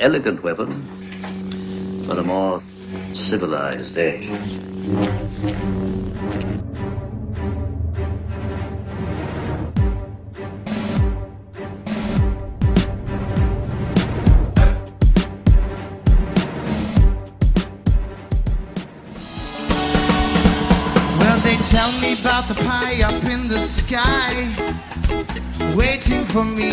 elegant weapon for the more civilized age. Tell me about the pie up in the sky, waiting for me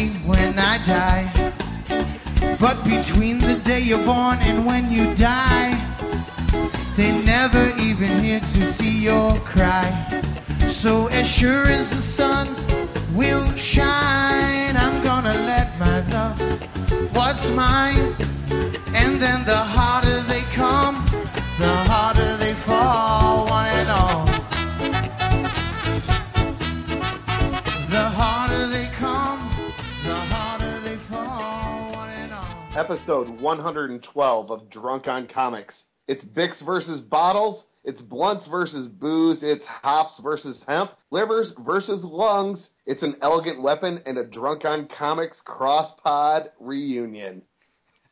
Episode 112 of Drunk on Comics. It's Bix versus bottles. It's blunts versus booze. It's hops versus hemp. Livers versus lungs. It's an elegant weapon and a Drunk on Comics cross pod reunion.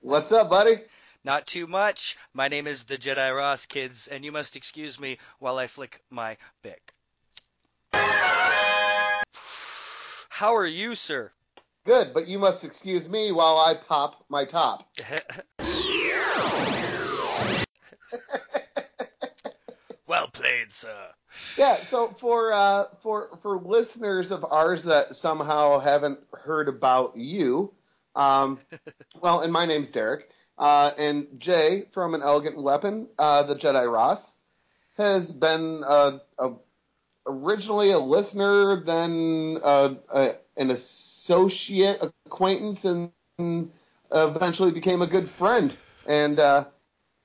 What's up, buddy? Not too much. My name is the Jedi Ross, kids, and you must excuse me while I flick my bick. How are you, sir? Good, but you must excuse me while I pop my top. well played, sir. Yeah, so for uh, for for listeners of ours that somehow haven't heard about you, um, well, and my name's Derek, uh, and Jay from an Elegant Weapon, uh, the Jedi Ross, has been uh, a, originally a listener, then uh, a, an associate acquaintance, and eventually became a good friend. And uh,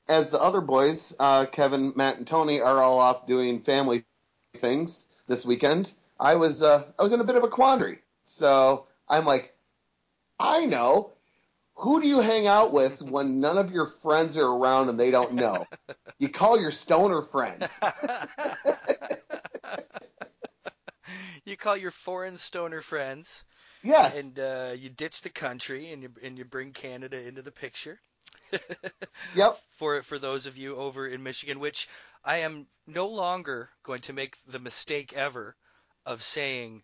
as the other boys, uh, Kevin, Matt, and Tony, are all off doing family things this weekend, I was uh, I was in a bit of a quandary. So I'm like, I know. Who do you hang out with when none of your friends are around and they don't know? You call your stoner friends. call your foreign stoner friends, Yes. and uh, you ditch the country, and you and you bring Canada into the picture. Yep. For for those of you over in Michigan, which I am no longer going to make the mistake ever of saying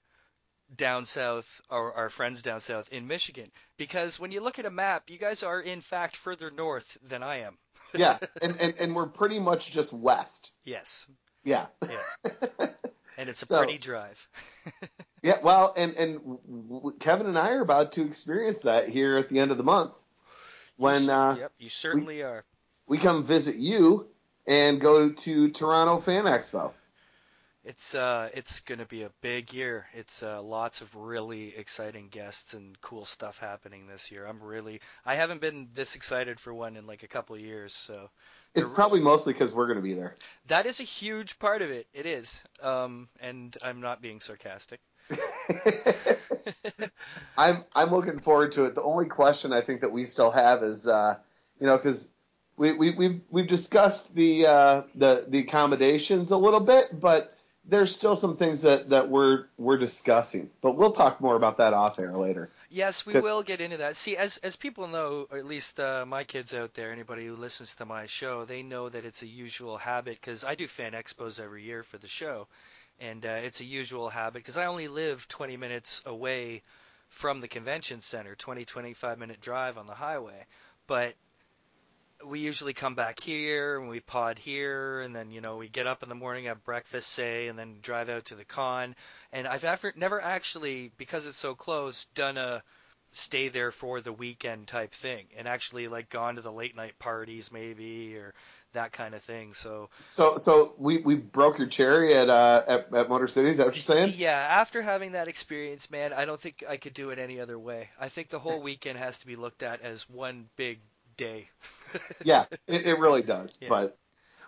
down south or our friends down south in Michigan because when you look at a map, you guys are in fact further north than I am. Yeah. And, and and we're pretty much just west. Yes. Yeah. Yeah. And it's a So- pretty drive. Yeah, well, and and w- w- Kevin and I are about to experience that here at the end of the month when uh, yep, you certainly are. we come visit you and go to Toronto Fan Expo. It's uh, it's gonna be a big year. It's uh, lots of really exciting guests and cool stuff happening this year. I'm really, I haven't been this excited for one in like a couple of years. So It's probably mostly because we're going to be there. that is a huge part of it. It is. Um, and I'm not being sarcastic. I'm I'm looking forward to it. The only question I think that we still have is, uh, you know, because we we we've we've discussed the uh, the the accommodations a little bit, but there's still some things that that we're we're discussing. But we'll talk more about that off air later. Yes, we will get into that. See, as as people know, or at least uh, my kids out there, anybody who listens to my show, they know that it's a usual habit because I do fan expos every year for the show, and uh, it's a usual habit because I only live 20 minutes away from the convention center, 20 25 minute drive on the highway, but we usually come back here and we pod here and then you know we get up in the morning have breakfast say and then drive out to the con and I've ever, never actually because it's so close done a stay there for the weekend type thing and actually like gone to the late night parties maybe or that kind of thing so So so we, we broke your cherry at uh at, at Motor City. Is that what you're saying? yeah after having that experience man I don't think I could do it any other way I think the whole weekend has to be looked at as one big day Yeah, it, it really does. Yeah. But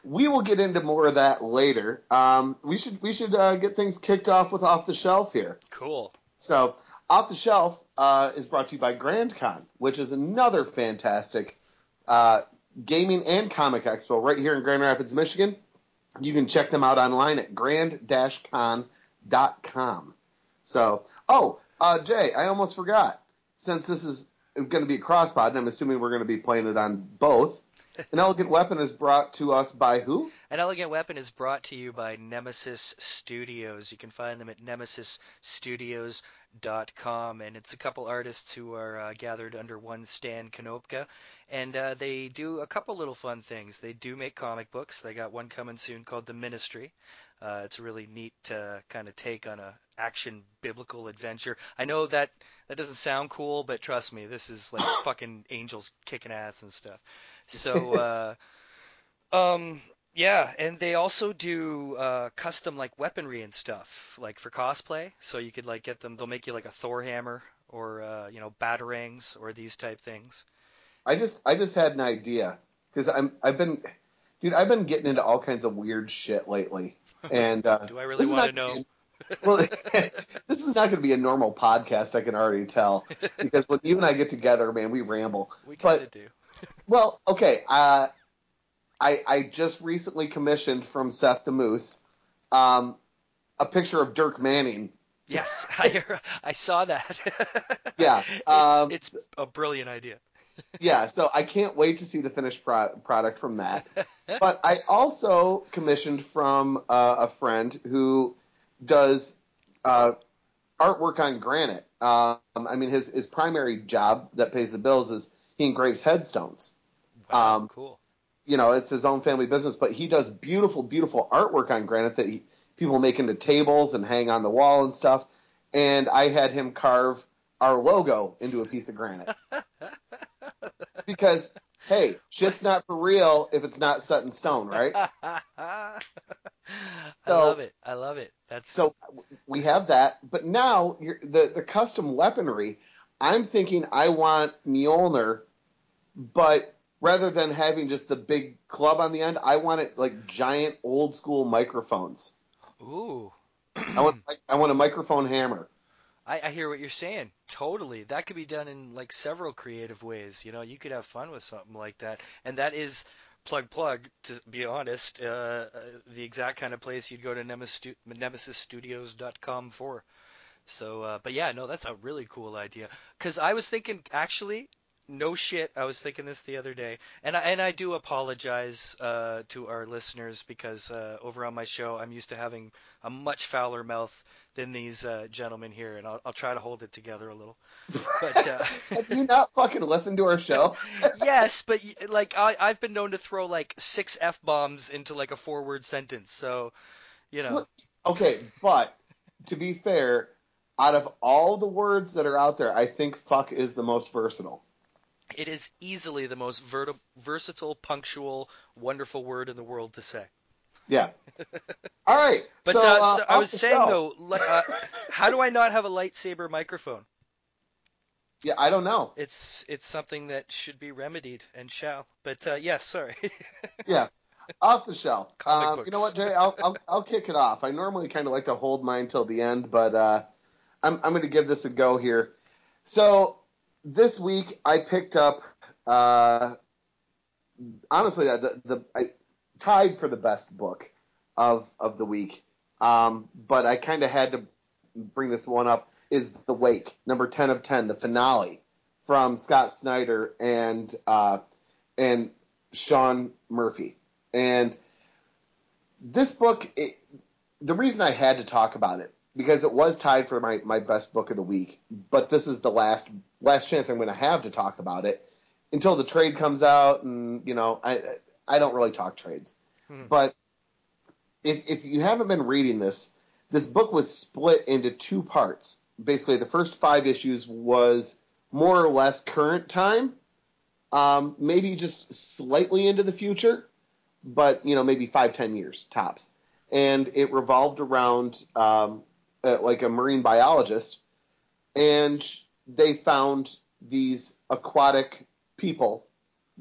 we will get into more of that later. Um, we should we should uh, get things kicked off with off the shelf here. cool So off the shelf uh, is brought to you by GrandCon, which is another fantastic uh, gaming and comic expo right here in Grand Rapids, Michigan. You can check them out online at grand-con.com. So, oh, uh, Jay, I almost forgot. Since this is going to be a crossbot, and I'm assuming we're going to be playing it on both. An Elegant Weapon is brought to us by who? An Elegant Weapon is brought to you by Nemesis Studios. You can find them at nemesisstudios.com, and it's a couple artists who are uh, gathered under one Stan Kanopka. and uh, they do a couple little fun things. They do make comic books. They got one coming soon called The Ministry. Uh, it's a really neat uh, kind of take on a action biblical adventure. I know that that doesn't sound cool, but trust me, this is like fucking angels kicking ass and stuff. So, uh, um, yeah, and they also do uh, custom like weaponry and stuff, like for cosplay. So you could like get them. They'll make you like a Thor hammer or uh, you know batarangs or these type things. I just I just had an idea because I'm I've been dude I've been getting into all kinds of weird shit lately, and uh, do I really want to know? Be, well, this is not going to be a normal podcast. I can already tell because when you and I get together, man, we ramble. We kind of do. Well, okay. Uh, I I just recently commissioned from Seth the Moose um, a picture of Dirk Manning. Yes, I I saw that. yeah, um, it's, it's, a brilliant idea. Yeah, so I can't wait to see the finished pro- product from that. but I also commissioned from uh, a friend who does uh, artwork on granite. Um, I mean, his his primary job that pays the bills is he engraves headstones. Wow, um, cool. You know, it's his own family business, but he does beautiful, beautiful artwork on granite that he, people make into tables and hang on the wall and stuff. And I had him carve our logo into a piece of granite. because, hey, shit's not for real if it's not set in stone, right? so, I love it. I love it. That's so we have that, but now the the custom weaponry. I'm thinking I want Mjolnir, but rather than having just the big club on the end, I want it like giant old school microphones. Ooh. I want I want a microphone hammer. I, I hear what you're saying. Totally. That could be done in like several creative ways. You know, you could have fun with something like that. And that is plug plug to be honest, uh, uh, the exact kind of place you'd go to nemesis, nemesisstudios.com for. So, uh, but yeah, no, that's a really cool idea. Cause I was thinking actually no shit. I was thinking this the other day, and I and I do apologize uh, to our listeners because uh, over on my show I'm used to having a much fouler mouth than these uh, gentlemen here, and I'll, I'll try to hold it together a little. But uh, have you not fucking listened to our show? yes, but like I I've been known to throw like six f bombs into like a four word sentence, so you know. Okay, but to be fair, out of all the words that are out there, I think fuck is the most versatile. It is easily the most versatile, punctual, wonderful word in the world to say. Yeah. All right. But so, uh, uh, so I was saying though, uh, how do I not have a lightsaber microphone? Yeah, I don't know. It's it's something that should be remedied and shall. But uh, yes, yeah, sorry. yeah, off the shelf. Um, you know what, Jerry? I'll, I'll I'll kick it off. I normally kind of like to hold mine till the end, but uh, I'm I'm going to give this a go here. So this week I picked up uh, honestly the the I tied for the best book of of the week, um, but I kind of had to bring this one up. Is the Wake number ten of ten, the finale from Scott Snyder and uh, and Sean Murphy, and this book. It, the reason I had to talk about it because it was tied for my, my best book of the week, but this is the last last chance I'm going to have to talk about it until the trade comes out, and you know I I don't really talk trades, hmm. but if if you haven't been reading this, this book was split into two parts. Basically, the first five issues was more or less current time, um, maybe just slightly into the future, but you know maybe five ten years tops, and it revolved around um, uh, like a marine biologist, and they found these aquatic people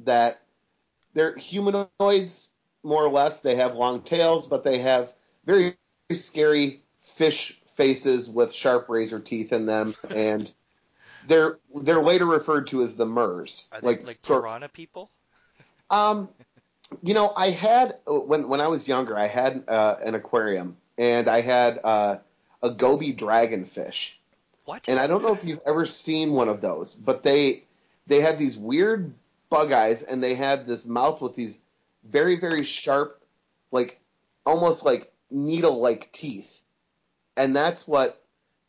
that they're humanoids more or less. They have long tails, but they have very, very scary fish faces with sharp razor teeth in them, and they're they're later referred to as the MERS. Like like piranha people? Um, you know, I had when when I was younger, I had uh, an aquarium, and I had uh, a goby dragonfish. What? And I don't know if you've ever seen one of those, but they they had these weird bug eyes, and they had this mouth with these very very sharp, like almost like needle like teeth, and that's what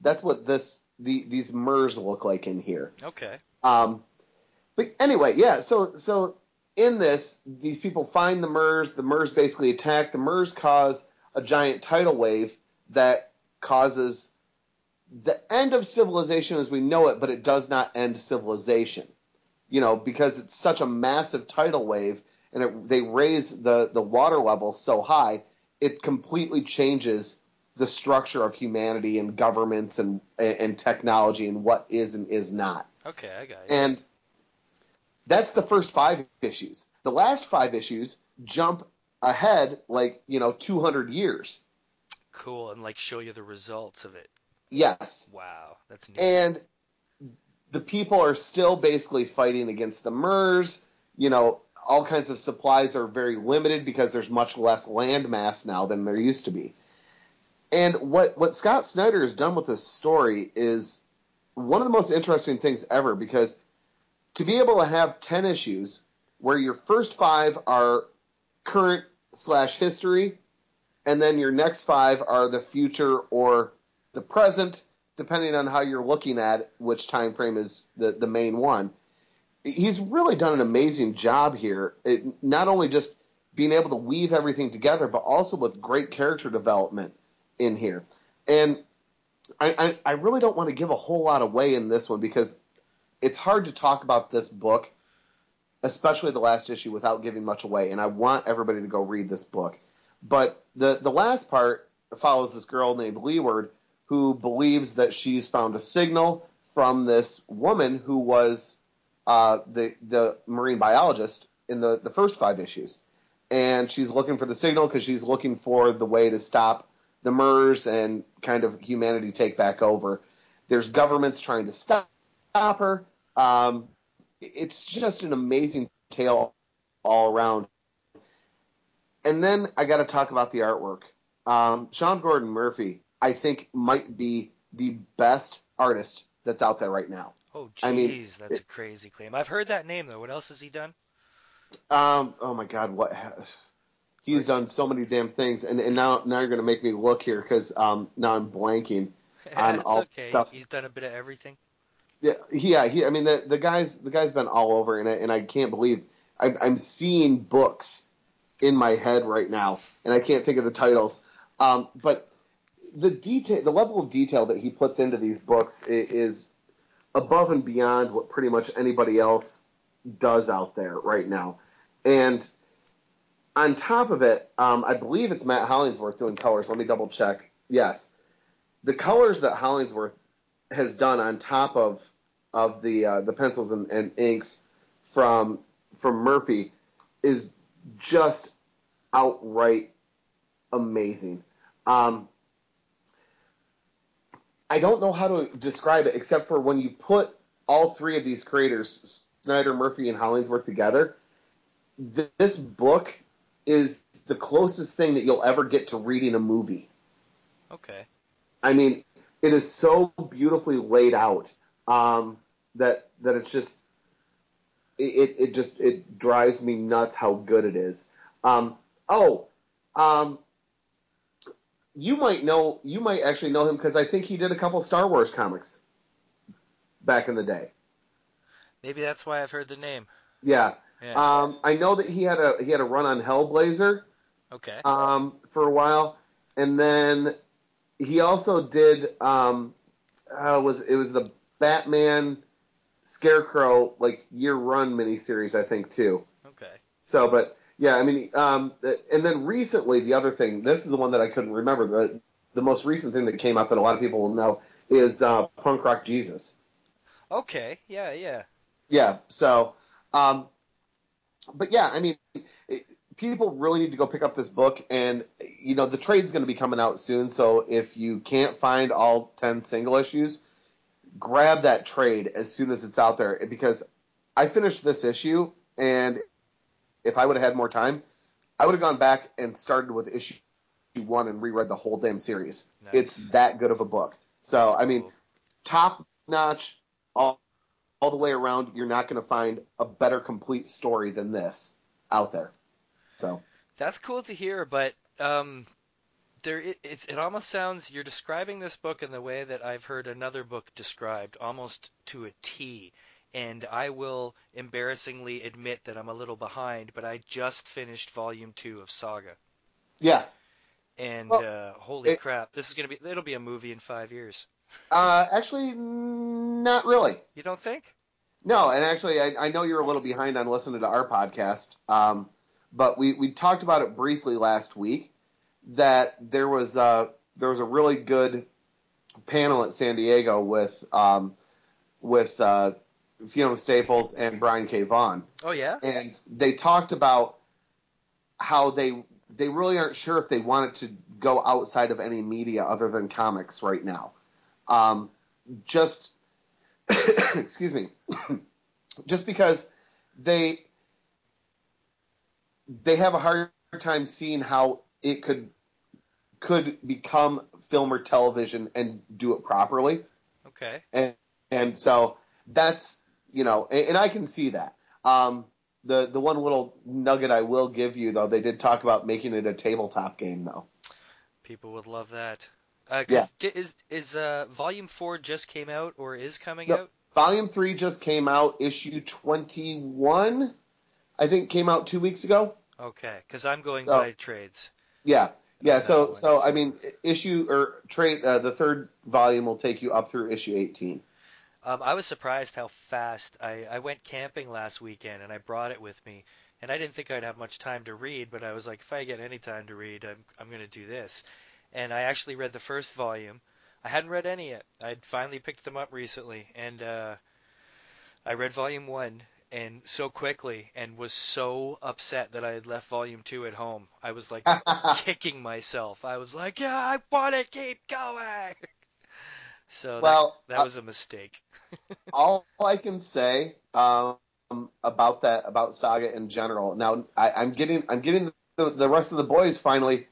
that's what this the these MERS look like in here. Okay. Um, but anyway, yeah. So so in this, these people find the MERS. The MERS basically attack. The MERS cause a giant tidal wave that causes the end of civilization as we know it, but it does not end civilization. You know, because it's such a massive tidal wave, and it, they raise the the water level so high, it completely changes the structure of humanity and governments and and technology and what is and is not. Okay, I got it. And that's the first five issues. The last five issues jump ahead like, you know, 200 years. Cool, and like show you the results of it. Yes. Wow, that's neat. And the people are still basically fighting against the MERS. You know, all kinds of supplies are very limited because there's much less land mass now than there used to be. And what, what Scott Snyder has done with this story is one of the most interesting things ever because to be able to have 10 issues where your first five are current slash history and then your next five are the future or the present depending on how you're looking at which time frame is the, the main one he's really done an amazing job here it, not only just being able to weave everything together but also with great character development in here and I, I, I really don't want to give a whole lot away in this one because it's hard to talk about this book, especially the last issue, without giving much away. And I want everybody to go read this book. But the the last part follows this girl named Leeward who believes that she's found a signal from this woman who was uh, the the marine biologist in the the first five issues, and she's looking for the signal because she's looking for the way to stop the MERS and kind of humanity take back over. There's governments trying to stop stop her. Um, it's just an amazing tale all around. And then I got to talk about the artwork. Um, Sean Gordon Murphy, I think, might be the best artist that's out there right now. oh, jeez, I mean, that's a crazy claim. I've heard that name though. What else has he done? Um, oh my God, what? He's done so many damn things, and, and now now you're gonna make me look here because um, now I'm blanking on all okay. stuff. He's done a bit of everything. Yeah, yeah. He, I mean, the the guy's the guy's been all over, and I, and I can't believe I'm, I'm seeing books in my head right now, and I can't think of the titles. Um, but the detail, the level of detail that he puts into these books is above and beyond what pretty much anybody else does out there right now. And on top of it, um, I believe it's Matt Hollingsworth doing colors. Let me double check. Yes, the colors that Hollingsworth has done on top of of the uh, the pencils and, and inks from from Murphy is just outright amazing. Um, I don't know how to describe it except for when you put all three of these creators, Snyder, Murphy, and Hollingsworth together. Th- this book is the closest thing that you'll ever get to reading a movie. Okay. I mean, it is so beautifully laid out um, that that it's just it, it just it drives me nuts how good it is. Um, oh, um, you might know you might actually know him because I think he did a couple Star Wars comics back in the day. Maybe that's why I've heard the name. Yeah, Yeah. um, I know that he had a he had a run on Hellblazer okay. um, for a while, and then he also did um, uh, was it was the Batman Scarecrow like year run miniseries I think too. Okay. So, but yeah, I mean, um, and then recently the other thing, this is the one that I couldn't remember. The the most recent thing that came up that a lot of people will know is uh, Punk Rock Jesus. Okay. Yeah. Yeah. Yeah. So, um, but yeah, I mean, it, people really need to go pick up this book, and you know, the trade's going to be coming out soon. So if you can't find all ten single issues, grab that trade as soon as it's out there because I finished this issue, and if I would have had more time, I would have gone back and started with issue one and reread the whole damn series. Nice. It's that good of a book. So That's I mean, cool. top notch, all, all the way around, you're not going to find a better complete story than this out there. So That's cool to hear, but um, there it, it's, it almost sounds you're describing this book in the way that I've heard another book described, almost to a T. And I will embarrassingly admit that I'm a little behind, but I just finished volume two of Saga, yeah, and Well, uh, holy it- crap, this is gonna be it'll be a movie in five years. uh, actually, not really. You don't think? No, and actually, I, I know you're a little behind on listening to our podcast, um, but we, we talked about it briefly last week. That there was uh, there was a really good panel at San Diego with um, with uh, Fiona Staples and Brian K. Vaughan, Oh yeah. and they talked about how they they really aren't sure if they wanted to go outside of any media other than comics right now. Um, just excuse me, just because they they have a hard time seeing how it could could become film or television and do it properly Okay. and and so that's you know, and, and I can see that. Um, the the one little nugget I will give you though, they did talk about making it a tabletop game though. People would love that. Uh, Yeah. Is is uh, volume four just came out or is coming No. out? Volume three just came out, issue twenty one, I think came out two weeks ago. Okay, because I'm going So- by trades. Yeah, yeah. So so I mean, issue or trade uh, the third volume will take you up through issue eighteen. Um, I was surprised how fast I, I went camping last weekend and I brought it with me. And I didn't think I'd have much time to read, but I was like, if I get any time to read, I'm, I'm going to do this. And I actually read the first volume. I hadn't read any yet. I'd finally picked them up recently. And uh, I read volume one and so quickly and was so upset that I had left volume two at home. I was like kicking myself. I was like, yeah, I want to keep going. So well, that, that was a mistake. all I can say um, about that about Saga in general. Now I, I'm getting I'm getting the, the rest of the boys finally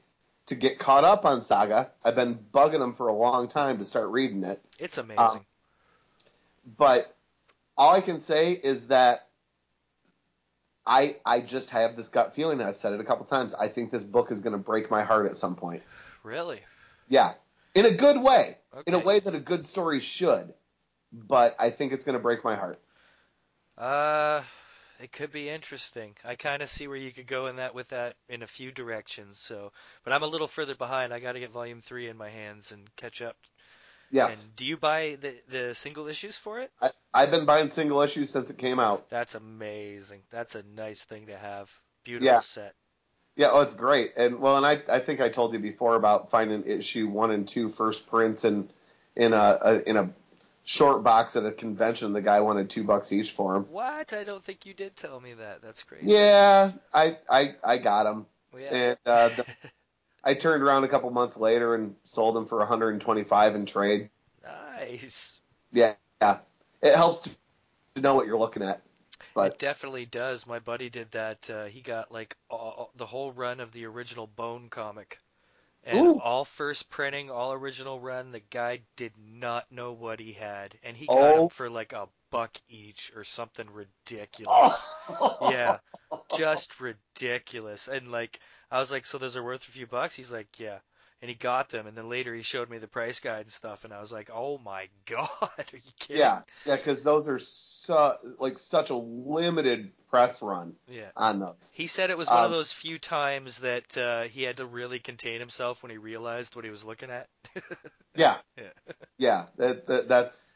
to get caught up on Saga. I've been bugging them for a long time to start reading it, It's amazing. but all I can say is that I I just have this gut feeling. I've said it a couple times. I think this book is going to break my heart at some point. really? Yeah, in a good way, in a way that a good story should. But I think it's going to break my heart. Uh, it could be interesting. I kind of see where you could go in that with that in a few directions. So, but I'm a little further behind. I got to get volume three in my hands and catch up. Yes. And do you buy the the single issues for it? I, I've been buying single issues since it came out. That's amazing. That's a nice thing to have. Beautiful Yeah. set. Yeah, oh, it's great. And well, and I, I think I told you before about finding issue one and two first prints in in a, a in a short box at a convention. The guy wanted two bucks each for them. What? I don't think you did tell me that. That's crazy. Yeah, I I, I got them, Well, yeah. and uh, the, I turned around a couple months later and sold them for 125 in trade. nice. Yeah, yeah. It helps to, to know what you're looking at. But It definitely does. My buddy did that. Uh, he got like all, the whole run of the original Bone comic. And Ooh. all first printing, all original run, the guy did not know what he had. And he got Oh. them for like a buck each or something ridiculous. oh, Yeah, just ridiculous. And like, I was like, so those are worth a few bucks? He's like, yeah. And he got them, and then later he showed me the price guide and stuff, and I was like, oh my god, are you kidding? yeah, yeah, because those are su- like such a limited press run Yeah. on those. He said it was one of Um, those few times that uh, he had to really contain himself when he realized what he was looking at. Yeah, Yeah. yeah. That, that that's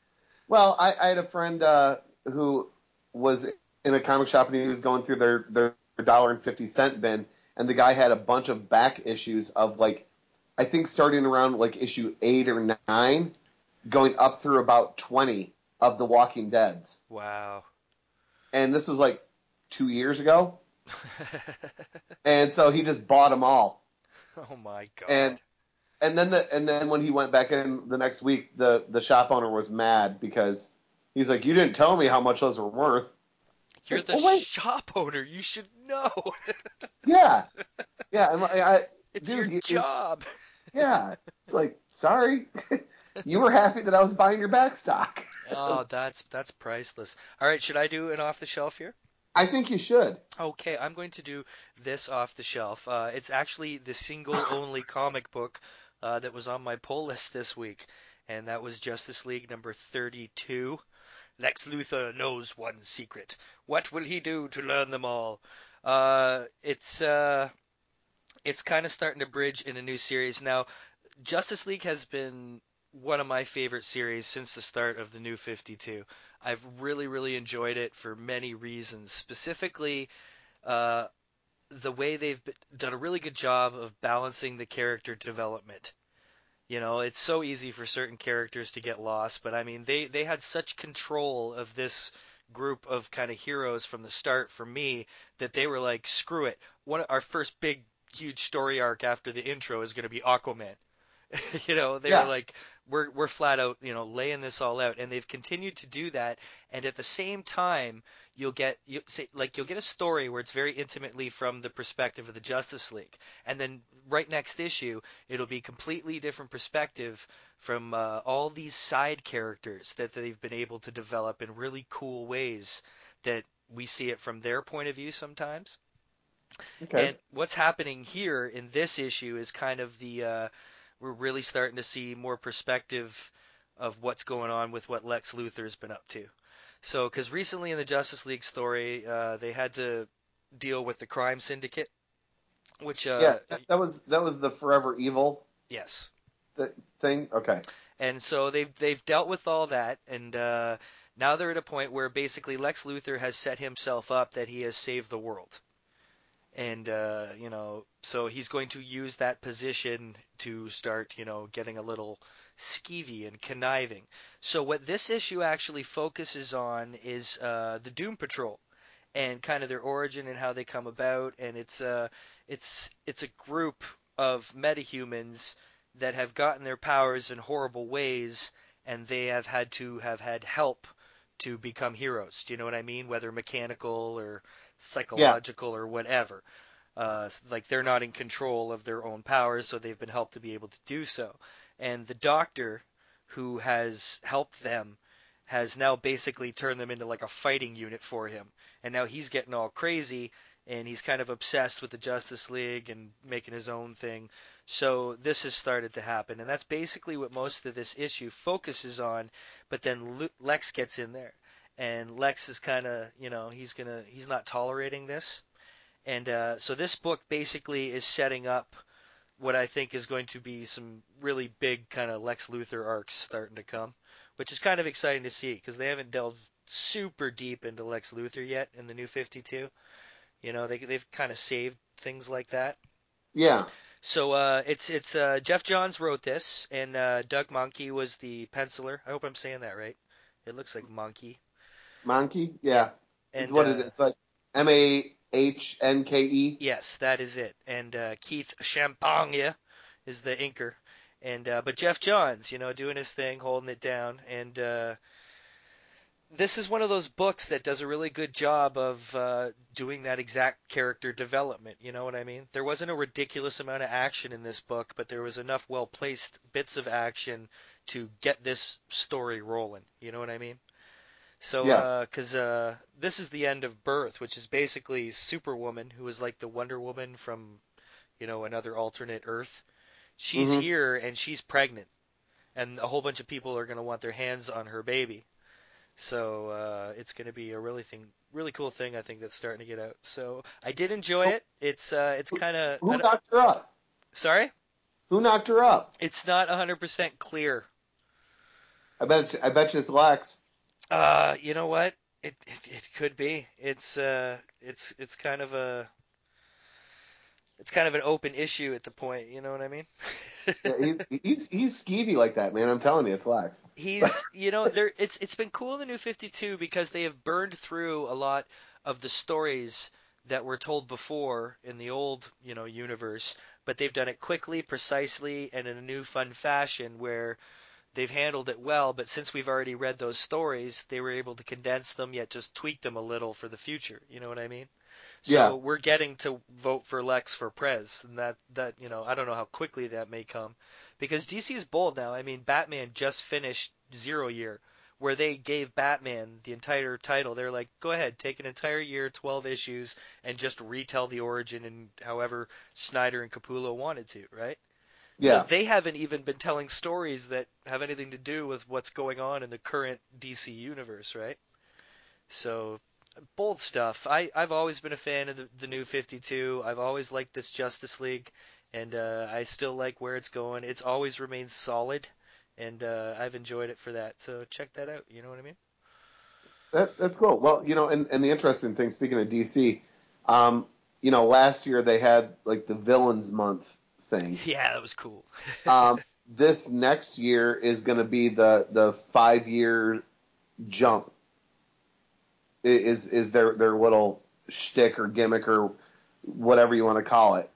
well. I, I had a friend uh, who was in a comic shop and he was going through their their dollar and fifty cent bin, and the guy had a bunch of back issues of like, I think starting around like issue eight or nine, going up through about twenty of the Walking Dead's, Wow. and this was like two years ago, and so he just bought them all. oh my god. And and then the and then when he went back in the next week, the the shop owner was mad because he's like, "You didn't tell me how much those were worth." You're the "Oh, shop owner. You should know. Yeah, yeah, I'm, I, I, it's Dude, your you- you- job. yeah. It's like, sorry. you were happy that I was buying your back stock. oh, that's that's priceless. All right, should I do an off the shelf here? I think you should. Okay, I'm going to do this off the shelf. Uh, it's actually the single only comic book uh, that was on my pull list this week, and that was Justice League number 32. Lex Luthor knows one secret. What will he do to learn them all? Uh, it's uh, it's kind of starting to bridge in a new series now. Justice League has been one of my favorite series since the start of the new 52. I've really, really enjoyed it for many reasons. Specifically, uh, the way they've done a really good job of balancing the character development. You know, it's so easy for certain characters to get lost, but I mean, they they had such control of this group of kind of heroes from the start for me that they were like, screw it. One our first big huge story arc after the intro is going to be Aquaman. you know, they Yeah. were like, we're we're flat out, you know, laying this all out, and they've continued to do that. And at the same time, you'll get you say like you'll get a story where it's very intimately from the perspective of the Justice League, and then right next issue, it'll be completely different perspective from uh, all these side characters that they've been able to develop in really cool ways that we see it from their point of view sometimes. Okay. And what's happening here in this issue is kind of the uh, we're really starting to see more perspective of what's going on with what Lex Luthor's been up to. So, because recently in the Justice League story, uh, they had to deal with the crime syndicate, which uh, yeah, that, that was that was the Forever Evil yes, th- thing. Okay. and so they've they've dealt with all that, and uh, now they're at a point where basically Lex Luthor has set himself up that he has saved the world, and uh, you know, so he's going to use that position to start, you know, getting a little skeevy and conniving. So what this issue actually focuses on is uh, the Doom Patrol and kind of their origin and how they come about, and it's uh, it's it's a group of metahumans that have gotten their powers in horrible ways, and they have had to have had help to become heroes. Do you know what I mean? Whether mechanical or psychological or whatever. Uh, like they're not in control of their own powers, so they've been helped to be able to do so. And the doctor who has helped them has now basically turned them into like a fighting unit for him. And now he's getting all crazy and he's kind of obsessed with the Justice League and making his own thing. So this has started to happen, and that's basically what most of this issue focuses on. But then Lex gets in there, and Lex is kind of, you know, he's gonna, he's not tolerating this, and uh, so this book basically is setting up what I think is going to be some really big kind of Lex Luthor arcs starting to come, which is kind of exciting to see because they haven't delved super deep into Lex Luthor yet in the New 52. You know, they they've kind of saved things like that. Yeah. So uh, it's it's uh, Geoff Johns wrote this, and uh, Doug Mahnke was the penciler. I hope I'm saying that right. It looks like Monkey. Monkey. Yeah. And it's what uh, is it? It's like M A H N K E. Yes, that is it. And uh, Keith Champagne is the inker, and uh, but Geoff Johns, you know, doing his thing, holding it down, and uh, this is one of those books that does a really good job of uh, doing that exact character development. You know what I mean? There wasn't a ridiculous amount of action in this book, but there was enough well placed bits of action to get this story rolling. You know what I mean? So, Yeah. because uh, this is the end of Birth, which is basically Superwoman, who is like the Wonder Woman from, you know, another alternate Earth. She's Mhm. here and she's pregnant, and a whole bunch of people are going to want their hands on her baby. So uh, it's going to be a really thing, really cool thing. I think that's starting to get out. So I did enjoy it. It's uh, it's kind of Who knocked her up? sorry, Who knocked her up? it's not 100% clear. I bet. It's, I bet you it's Lex. Uh, you know what? It, it it could be. It's uh, it's it's kind of a, it's kind of an open issue at the point. You know what I mean? Yeah, he's, he's he's skeevy like that, man. I'm telling you, it's lax. He's, you know, there. It's it's been cool in the New Fifty Two because they have burned through a lot of the stories that were told before in the old, you know, universe, but they've done it quickly, precisely, and in a new fun fashion where they've handled it well. But since we've already read those stories, they were able to condense them yet just tweak them a little for the future. You know what I mean? So Yeah. we're getting to vote for Lex for Prez, and that that you know I don't know how quickly that may come, because DC is bold now. I mean, Batman just finished Zero Year, where they gave Batman the entire title. They're like, go ahead, take an entire year, 12 issues, and just retell the origin and however Snyder and Capullo wanted to, right? Yeah. So they haven't even been telling stories that have anything to do with what's going on in the current DC universe, right? So bold stuff. I I've always been a fan of the, the new 52. I've always liked this Justice League, and uh, I still like where it's going. It's always remained solid, and uh, I've enjoyed it for that. So check that out. You know what I mean? That, that's cool. Well, you know, and, and the interesting thing, speaking of DC, um, you know, last year they had like the Villains Month thing. Yeah, that was cool. Um, this next year is going to be the the five year jump. Is is their their little shtick or gimmick or whatever you want to call it,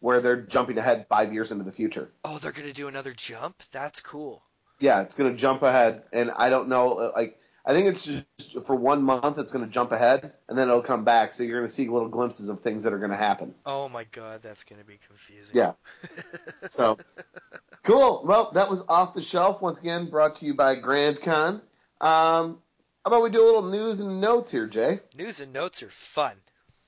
where they're jumping ahead five years into the future. Oh, they're gonna do another jump. That's cool. Yeah, it's going to jump ahead, and I don't know, uh, like. I think it's just for one month. It's going to jump ahead, and then it'll come back. So you're going to see little glimpses of things that are going to happen. Oh my god, that's gonna be confusing. Yeah. So cool. Well, that was off the shelf once again, brought to you by Grand Con. Um, how about we do a little news and notes here, Jay? News and notes are fun.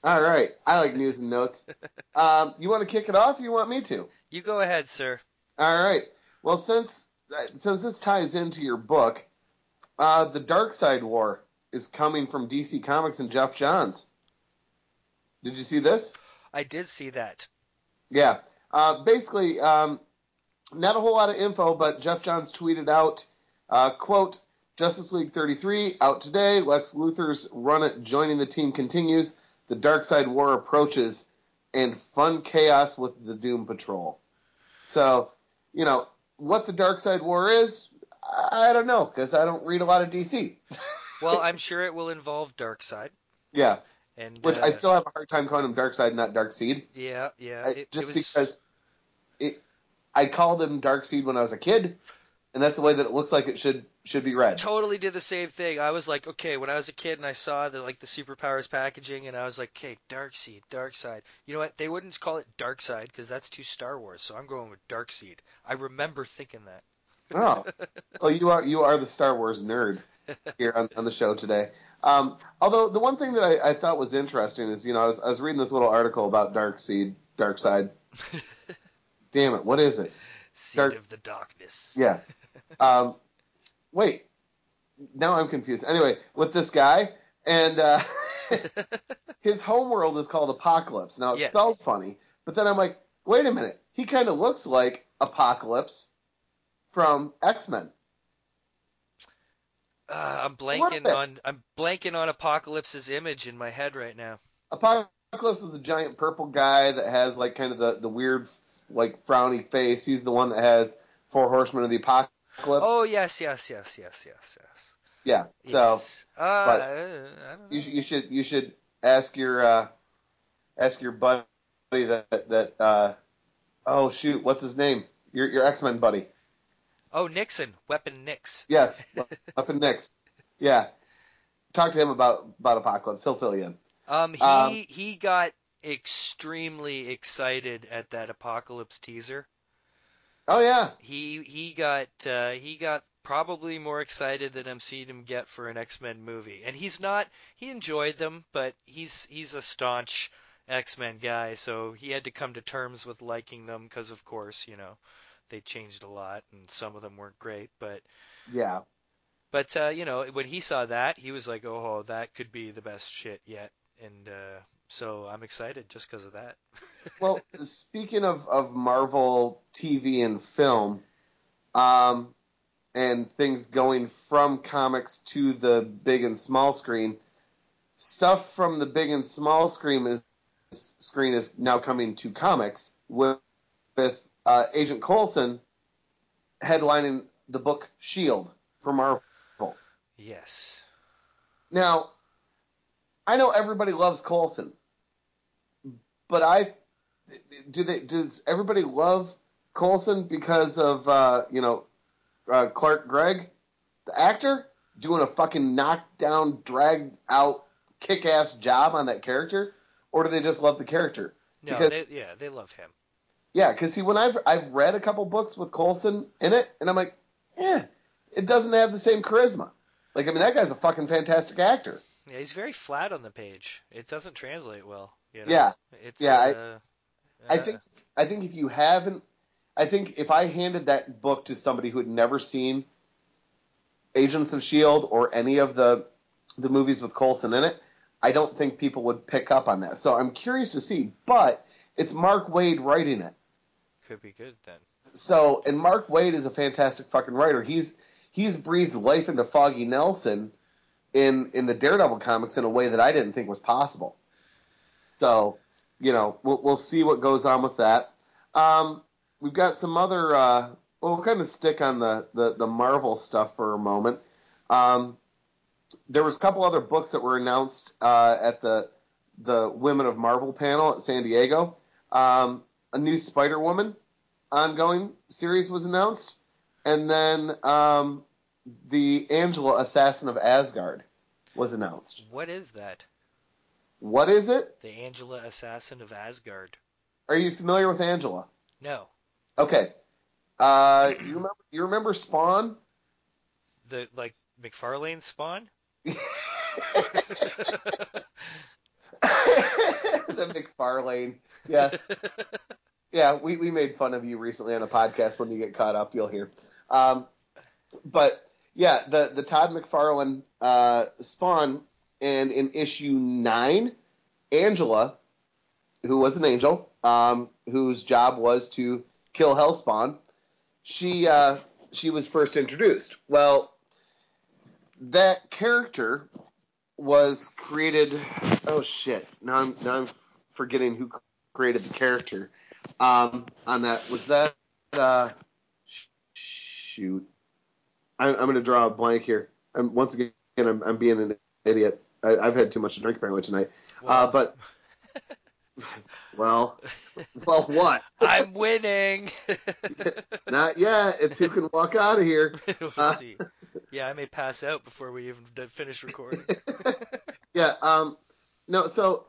All right, I like news and notes. Um, you want to kick it off, or you want me to? You go ahead, sir. All right. Well, since uh, since this ties into your book, uh, the Darkseid War is coming from DC Comics and Geoff Johns. Did you see this? I did see that. Yeah. Uh, basically, um, not a whole lot of info, but Geoff Johns tweeted out, uh, quote, Justice League 33 out today. Lex Luthor's run at joining the team continues. The Darkseid War approaches, and fun chaos with the Doom Patrol. So, you know, what the Darkseid War is, I don't know, because I don't read a lot of DC. Well, I'm sure it will involve Darkseid. Yeah, And which uh, I still have a hard time calling him Dark Side, not Dark Seed. yeah, yeah. I, it, it just was, because it, I called them Dark Seed when I was a kid, and that's the way that it looks like it should should be read. totally did the same thing. I was like, okay, when I was a kid and I saw the like the superpowers packaging, and I was like, okay, Darkseid, Darkseid. You know what? They wouldn't call it Darkseid because that's too Star Wars. So I'm going with Darkseid. I remember thinking that. Oh, well, you are you are the Star Wars nerd here on, on the show today. Um, although the one thing that I, I thought was interesting is, you know, I was, I was reading this little article about Dark Seed, Dark Side. Damn it, what is it? Seed Dark- of the darkness. Yeah. Um, wait, now I'm confused. Anyway, with this guy and uh, his homeworld is called Apokolips. Now it's Yes. spelled funny, but then I'm like, wait a minute, he kind of looks like Apocalypse from X Men. Uh, I'm blanking on I'm blanking on Apocalypse's image in my head right now. Apocalypse is a giant purple guy that has like kind of the, the weird like frowny face. He's the one that has four horsemen of the apocalypse. Oh yes, yes, yes, yes, yes, yes. yeah. So Yes. uh, but I don't know. you, should- you should you should ask your uh, ask your buddy that that uh, oh shoot what's his name your your X Men buddy Oh, Nixon, Weapon Nix. yes Weapon Nix yeah talk to him about about Apocalypse he'll fill you in Um, he Um, he got extremely excited at that Apocalypse teaser. oh yeah He he got uh, he got probably more excited than I'm seeing him get for an X Men movie. And he's not he enjoyed them, but he's he's a staunch X Men guy, so he had to come to terms with liking them because of course you know they changed a lot and some of them weren't great, but yeah but uh, you know when he saw that he was like oh that could be the best shit yet, and uh, so I'm excited just because of that. well, speaking of, of Marvel TV and film, um, and things going from comics to the big and small screen, stuff from the big and small screen is screen is now coming to comics with with uh, Agent Coulson headlining the book Shield for Marvel. Yes. Now, I know everybody loves Coulson, but I do they does everybody love Coulson because of uh, you know uh, Clark Gregg, the actor, doing a fucking knockdown, drag out, kick ass job on that character, or do they just love the character? No, Because- they, yeah, they love him. Yeah, because see, when I've I've read a couple books with Coulson in it, and I'm like, yeah, it doesn't have the same charisma. Like, I mean, that guy's a fucking fantastic actor. Yeah, he's very flat on the page. It doesn't translate well. You know? Yeah, It's, yeah, I- Uh, I uh, think I think if you haven't, I think if I handed that book to somebody who had never seen Agents of Shield or any of the the movies with Coulson in it, I don't think people would pick up on that. So I'm curious to see, but it's Mark Waid writing it. Could be good then. So, and Mark Waid is a fantastic fucking writer. He's he's breathed life into Foggy Nelson in in the Daredevil comics in a way that I didn't think was possible. So, you know, we'll we'll see what goes on with that. Um, we've got some other. Uh, well, we'll kind of stick on the, the the Marvel stuff for a moment. Um, there was a couple other books that were announced uh, at the the Women of Marvel panel at San Diego. Um, a new Spider Woman ongoing series was announced, and then um, the Angela Assassin of Asgard was announced. What is that? What is it? The Angela Assassin of Asgard. Are you familiar with Angela? No, Okay. Uh, you remember? You remember Spawn? the like McFarlane Spawn. the McFarlane. Yes. Yeah, we, we made fun of you recently on a podcast. When you get caught up, you'll hear. Um, but yeah, the the Todd McFarlane uh, Spawn, and in issue nine, Angela, who was an angel, um, whose job was to kill Hellspawn, she uh, she was first introduced. Well, that character was created. Oh shit! Now I'm now I'm forgetting who created the character. Um, on that was that. Uh, shoot, I, I'm going to draw a blank here. I'm once again I'm, I'm being an idiot. I, I've had too much to drink apparently tonight. Uh, but well, well, what? I'm winning. Not yet. It's who can walk out of here. we'll Uh, see. Yeah, I may pass out before we even finish recording. yeah. Um. No. So,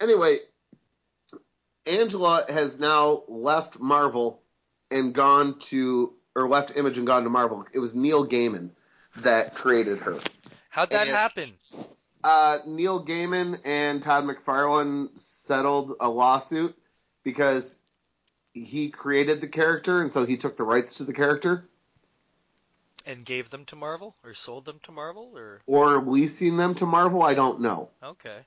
anyway, Angela has now left Marvel and gone to, or left Image and gone to Marvel. It was Neil Gaiman that created her. How'd that And- happen? Uh, Neil Gaiman and Todd McFarlane settled a lawsuit because he created the character, and so he took the rights to the character. And gave them to Marvel or sold them to Marvel or Or leasing them to Marvel, I don't know. okay.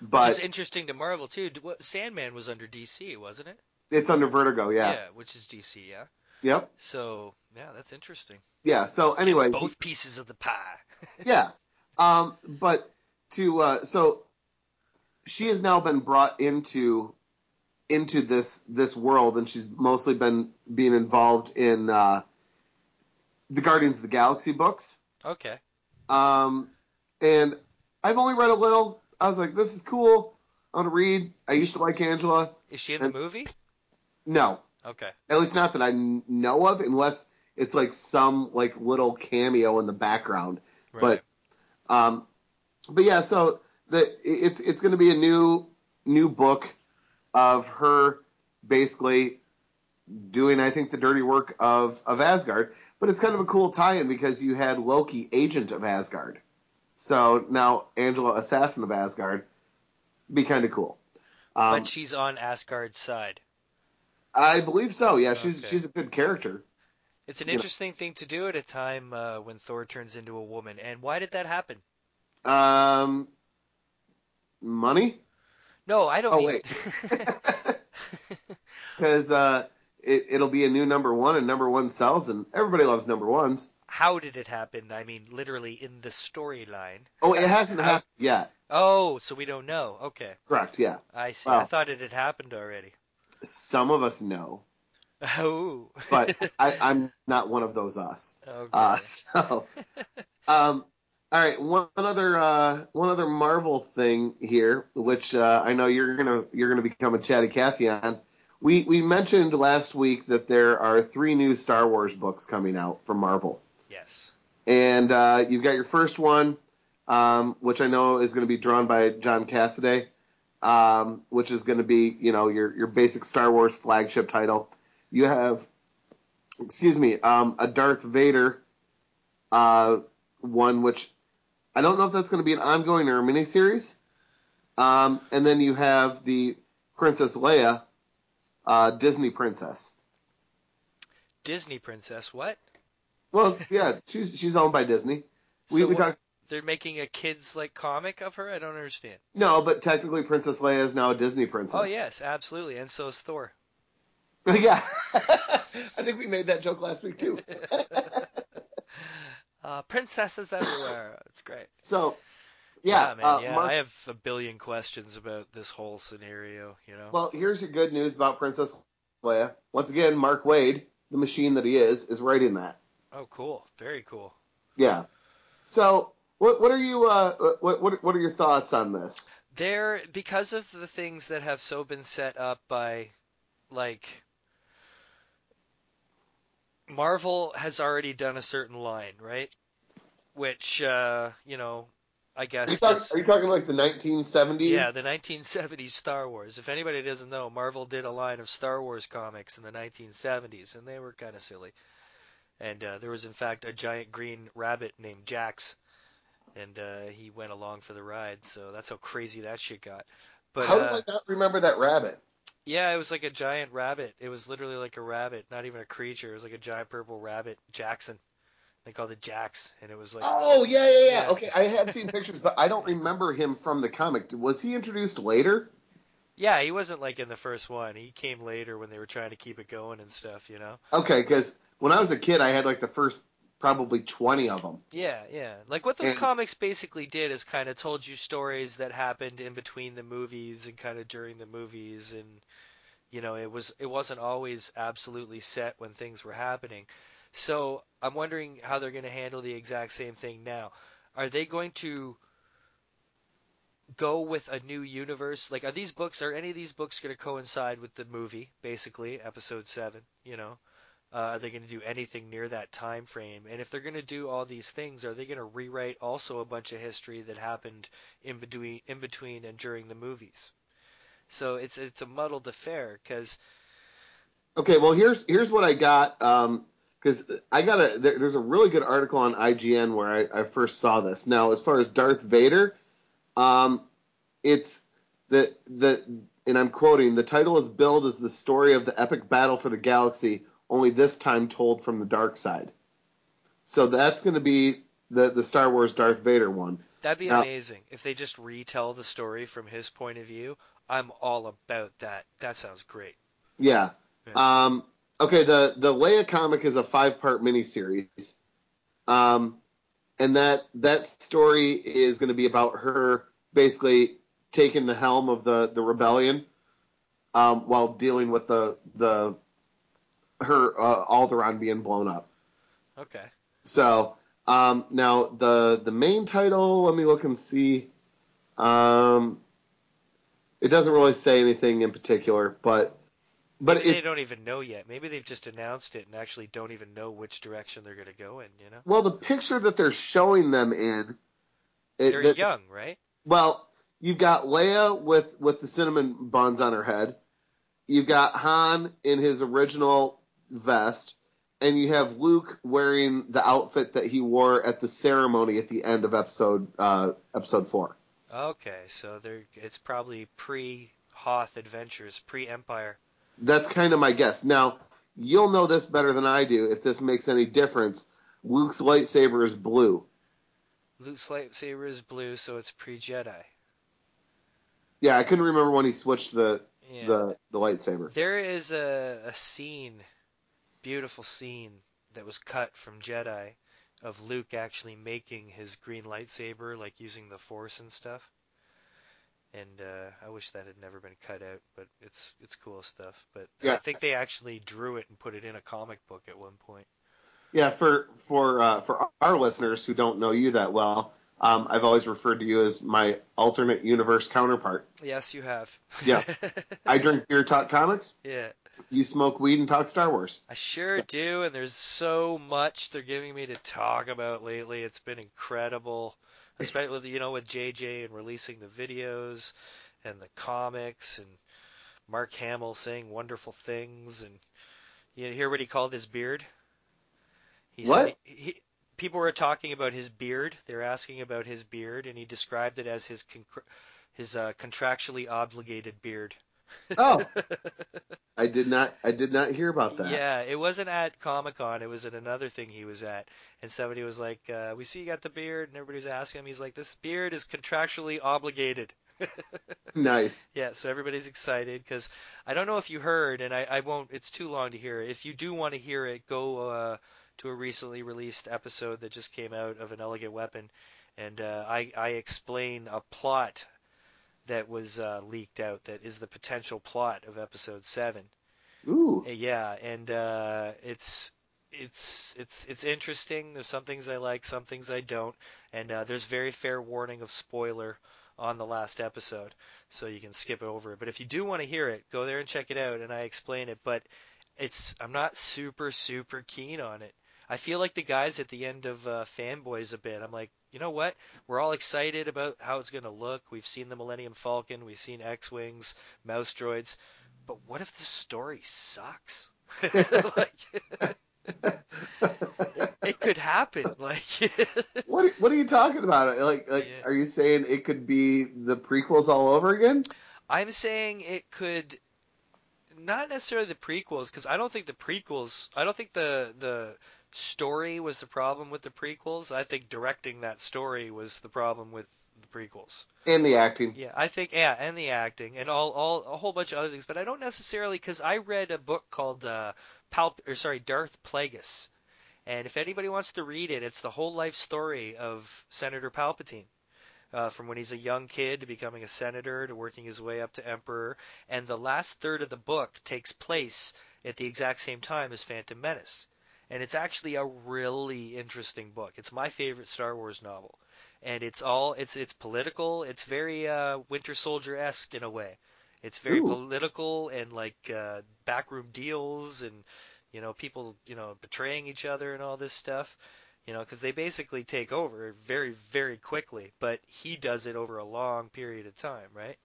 Which But is interesting to Marvel too. Sandman was under DC, wasn't it? it's under Vertigo, yeah. Yeah, which is DC, yeah. Yep. So yeah, that's interesting. Yeah. So anyway, he- Both pieces of the pie. yeah. Um, but to uh, so she has now been brought into into this this world, and she's mostly been being involved in uh, the Guardians of the Galaxy books. Okay. Um, and I've only read a little. I was like, this is cool. I want to read. I used to like Angela. Is she in the movie? No, Okay. at least not that I know of, unless it's like some like little cameo in the background. Right. But um, but yeah, so the it's it's going to be a new new book of her basically doing I think the dirty work of of Asgard, but it's kind of a cool tie-in because you had Loki, agent of Asgard, so now Angela, assassin of Asgard, be kind of cool. Um, but she's on Asgard's side. I believe so. Yeah, she's Okay. she's a good character. It's an you know- interesting thing to do at a time uh, when Thor turns into a woman. And why did that happen? Um, money. No, I don't Oh mean. wait, because uh, it, it'll be a new number one, and number one sells, and everybody loves number ones. How did it happen? I mean, literally in the storyline. Oh, it hasn't happened yet. Oh, so we don't know. Okay, Correct. Yeah, I see. I thought it had happened already. some of us know, Oh. but I, I'm not one of those us. okay. Uh, so, um, all right. One other uh, one other Marvel thing here, which uh, I know you're gonna you're gonna become a chatty Cathy on. we we mentioned last week that there are three new Star Wars books coming out from Marvel, Yes. and uh, you've got your first one, um, which I know is going to be drawn by John Cassaday, um, which is going to be you know your your basic Star Wars flagship title. You have, excuse me, um, a Darth Vader uh, one, which I don't know if that's going to be an ongoing or a miniseries. Um, and then you have the Princess Leia, uh, Disney princess. Disney princess. What? Well, yeah, she's she's owned by Disney. We, So we what- talked They're making a kids like comic of her. I don't understand. no, but technically Princess Leia is now a Disney princess. Oh yes, absolutely, and so is Thor. yeah. I think we made that joke last week too. Uh, princesses everywhere. It's great. So, yeah, man. uh, yeah, Mark- I have a billion questions about this whole scenario. You know. Well, here's your good news about Princess Leia. Once again, Mark Waid, the machine that he is, is writing that. oh, cool. Very cool. Yeah. So, what what are you uh what what what are your thoughts on this? There, because of the things that have so been set up by, like, Marvel has already done a certain line, right? Which, uh, you know, I Are you, guess. talking, does- are you talking like the 1970s? yeah, the 1970s Star Wars. If anybody doesn't know, Marvel did a line of Star Wars comics in the 1970s, and they were kind of silly. And uh, there was, in fact, a giant green rabbit named Jax, and uh, he went along for the ride. So that's how crazy that shit got. But How uh, do I not remember that rabbit? Yeah, it was like a giant rabbit. It was literally like a rabbit, not even a creature. It was like a giant purple rabbit, Jaxxon. They called it Jax, and it was like Oh yeah, yeah, yeah. Yeah. Okay, I have seen pictures, but I don't remember him from the comic. Was he introduced later? yeah, he wasn't like in the first one. He came later when they were trying to keep it going and stuff, you know. Okay, because when I was a kid, I had like the first probably 20 of them. Yeah, yeah. Like what those comics basically did is kind of told you stories that happened in between the movies and kind of during the movies and you know, it was it wasn't always absolutely set when things were happening. So, I'm wondering how they're going to handle the exact same thing now. Are they going to go with a new universe? Like are these books are any of these books going to coincide with the movie basically, episode 7, you know? Uh, are they going to do anything near that time frame? And if they're going to do all these things, are they going to rewrite also a bunch of history that happened in between, in between and during the movies? So it's it's a muddled affair because Okay, well here's here's what I got. Because I got a there, there's a really good article on IGN where I, I first saw this. Now, as far as Darth Vader, um, it's the the and I'm quoting the title is billed as the story of the epic battle for the galaxy, only this time told from the dark side. So that's going to be the the Star Wars Darth Vader one. that'd be Now- amazing if they just retell the story from his point of view. I'm all about that. That sounds great. Yeah. Um, okay, the the Leia comic is a five part miniseries, um, and that that story is going to be about her basically taking the helm of the the rebellion um, while dealing with the the her uh, Alderaan being blown up. Okay. So um, now the the main title, let me look and see. Um, it doesn't really say anything in particular, but but Maybe they don't even know yet. Maybe they've just announced it and actually don't even know which direction they're going to go in. You know, Well, the picture that they're showing them in, it, they're that- young, right? well, you've got Leia with with the cinnamon buns on her head. You've got Han in his original vest, and you have Luke wearing the outfit that he wore at the ceremony at the end of episode uh, episode four. Okay, so they're it's probably pre Hoth Adventures, pre Empire. That's kind of my guess. Now, you'll know this better than I do if this makes any difference. Luke's lightsaber is blue. Luke's lightsaber is blue, so it's pre Jedi. Yeah, I couldn't remember when he switched the Yeah. the the lightsaber. There is a, a scene, beautiful scene, that was cut from Jedi of Luke actually making his green lightsaber, like using the Force and stuff. And uh, I wish that had never been cut out, but it's it's cool stuff. But I think they actually drew it and put it in a comic book at one point. Yeah, for for uh, for our listeners who don't know you that well, Um, I've always referred to you as my alternate universe counterpart. Yes, you have. Yeah. I drink beer, talk comics. yeah. You smoke weed and talk Star Wars. I sure do, and there's so much they're giving me to talk about lately. It's been incredible, especially with you know with JJ and releasing the videos and the comics and Mark Hamill saying wonderful things and you hear what he called his beard? He What? Said he, he, people were talking about his beard. They were asking about his beard, and he described it as his con- his uh, contractually obligated beard. Oh, I did not. I did not hear about that. Yeah, it wasn't at Comic Con. It was at another thing he was at, and somebody was like, uh, "We see you got the beard," and everybody was asking him. He's like, "This beard is contractually obligated." Nice. Yeah, so everybody's excited because I don't know if you heard, and I, I won't. It's too long to hear. If you do want to hear it, go uh, to a recently released episode that just came out of an Elegant Weapon, and uh, I I explain a plot that was uh, leaked out that is the potential plot of episode seven. Ooh. Uh, Yeah, and uh, it's it's it's it's interesting. There's some things I like, some things I don't, and uh, there's very fair warning of spoiler on the last episode, so you can skip over it. But if you do want to hear it, go there and check it out, and I explain it. But it's I'm not super super keen on it. I feel like the guys at the end of uh, Fanboys a bit. I'm like, you know what? We're all excited about how it's going to look. We've seen the Millennium Falcon, we've seen X-wings, mouse droids, but what if the story sucks? like, it could happen. Like, What What are you talking about? Like, like, Yeah. are you saying it could be the prequels all over again? I'm saying it could not necessarily the prequels because I don't think the prequels. I don't think the the story was the problem with the prequels. I think directing that story was the problem with the prequels. And the acting. Yeah, I think yeah, and the acting and all all a whole bunch of other things, but I don't necessarily because I read a book called uh, Palp or sorry Darth Plagueis, and if anybody wants to read it, it's the whole life story of Senator Palpatine. Uh, from when he's a young kid to becoming a senator to working his way up to emperor, and the last third of the book takes place at the exact same time as Phantom Menace, and it's actually a really interesting book. It's my favorite Star Wars novel, and it's all it's it's political. It's very uh, Winter Soldier esque in a way. It's very Ooh. political and like uh, backroom deals and you know people you know betraying each other and all this stuff. You know, because they basically take over very very quickly, but he does it over a long period of time, right?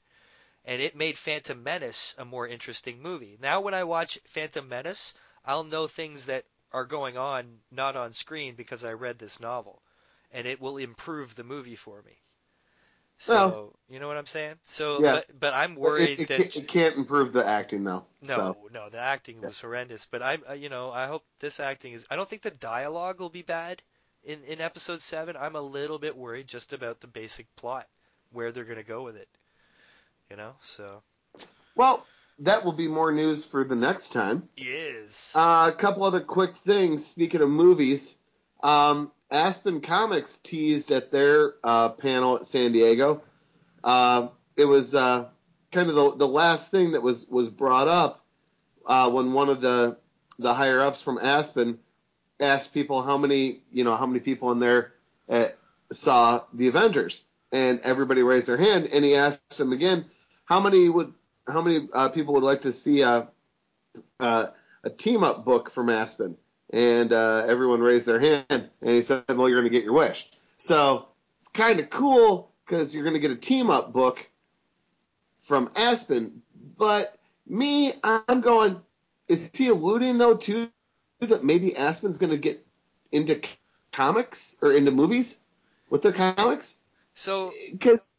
And it made Phantom Menace a more interesting movie. Now when I watch Phantom Menace, I'll know things that are going on not on screen because I read this novel, and it will improve the movie for me. So Well- you know what I'm saying? So, Yeah. but but I'm worried it, that can't- it can't improve the acting though. no, So no, the acting was horrendous. But I, I- uh, you know, I hope this acting is. I don't think the dialogue will be bad in in episode seven. I'm a little bit worried just about the basic plot, where they're gonna go with it. You know, so well, that will be more news for the next time. yes. Uh, a couple other quick things. Speaking of movies, um, Aspen Comics teased at their uh, panel at San Diego. Uh, it was uh, kind of the, the last thing that was was brought up uh, when one of the the higher ups from Aspen asked people how many you know how many people in there uh, saw the Avengers, and everybody raised their hand. And he asked them again, how many would how many uh, people would like to see a uh, a team up book from Aspen? And uh, everyone raised their hand, and he said, "Well, you're going to get your wish." So it's kind of cool because you're going to get a team up book from Aspen. But me, I'm going. Is he alluding though too that maybe Aspen's going to get into comics or into movies with their comics? so Because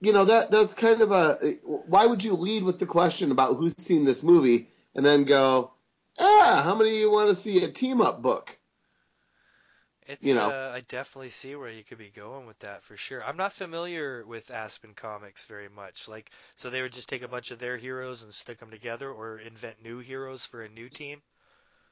you know that that's kind of a. Why would you lead with the question about who's seen this movie and then go, ah, how many of you want to see a team up book? It's You know. uh, I definitely see where you could be going with that for sure. I'm not familiar with Aspen Comics very much. Like, so they would just take a bunch of their heroes and stick them together, or invent new heroes for a new team.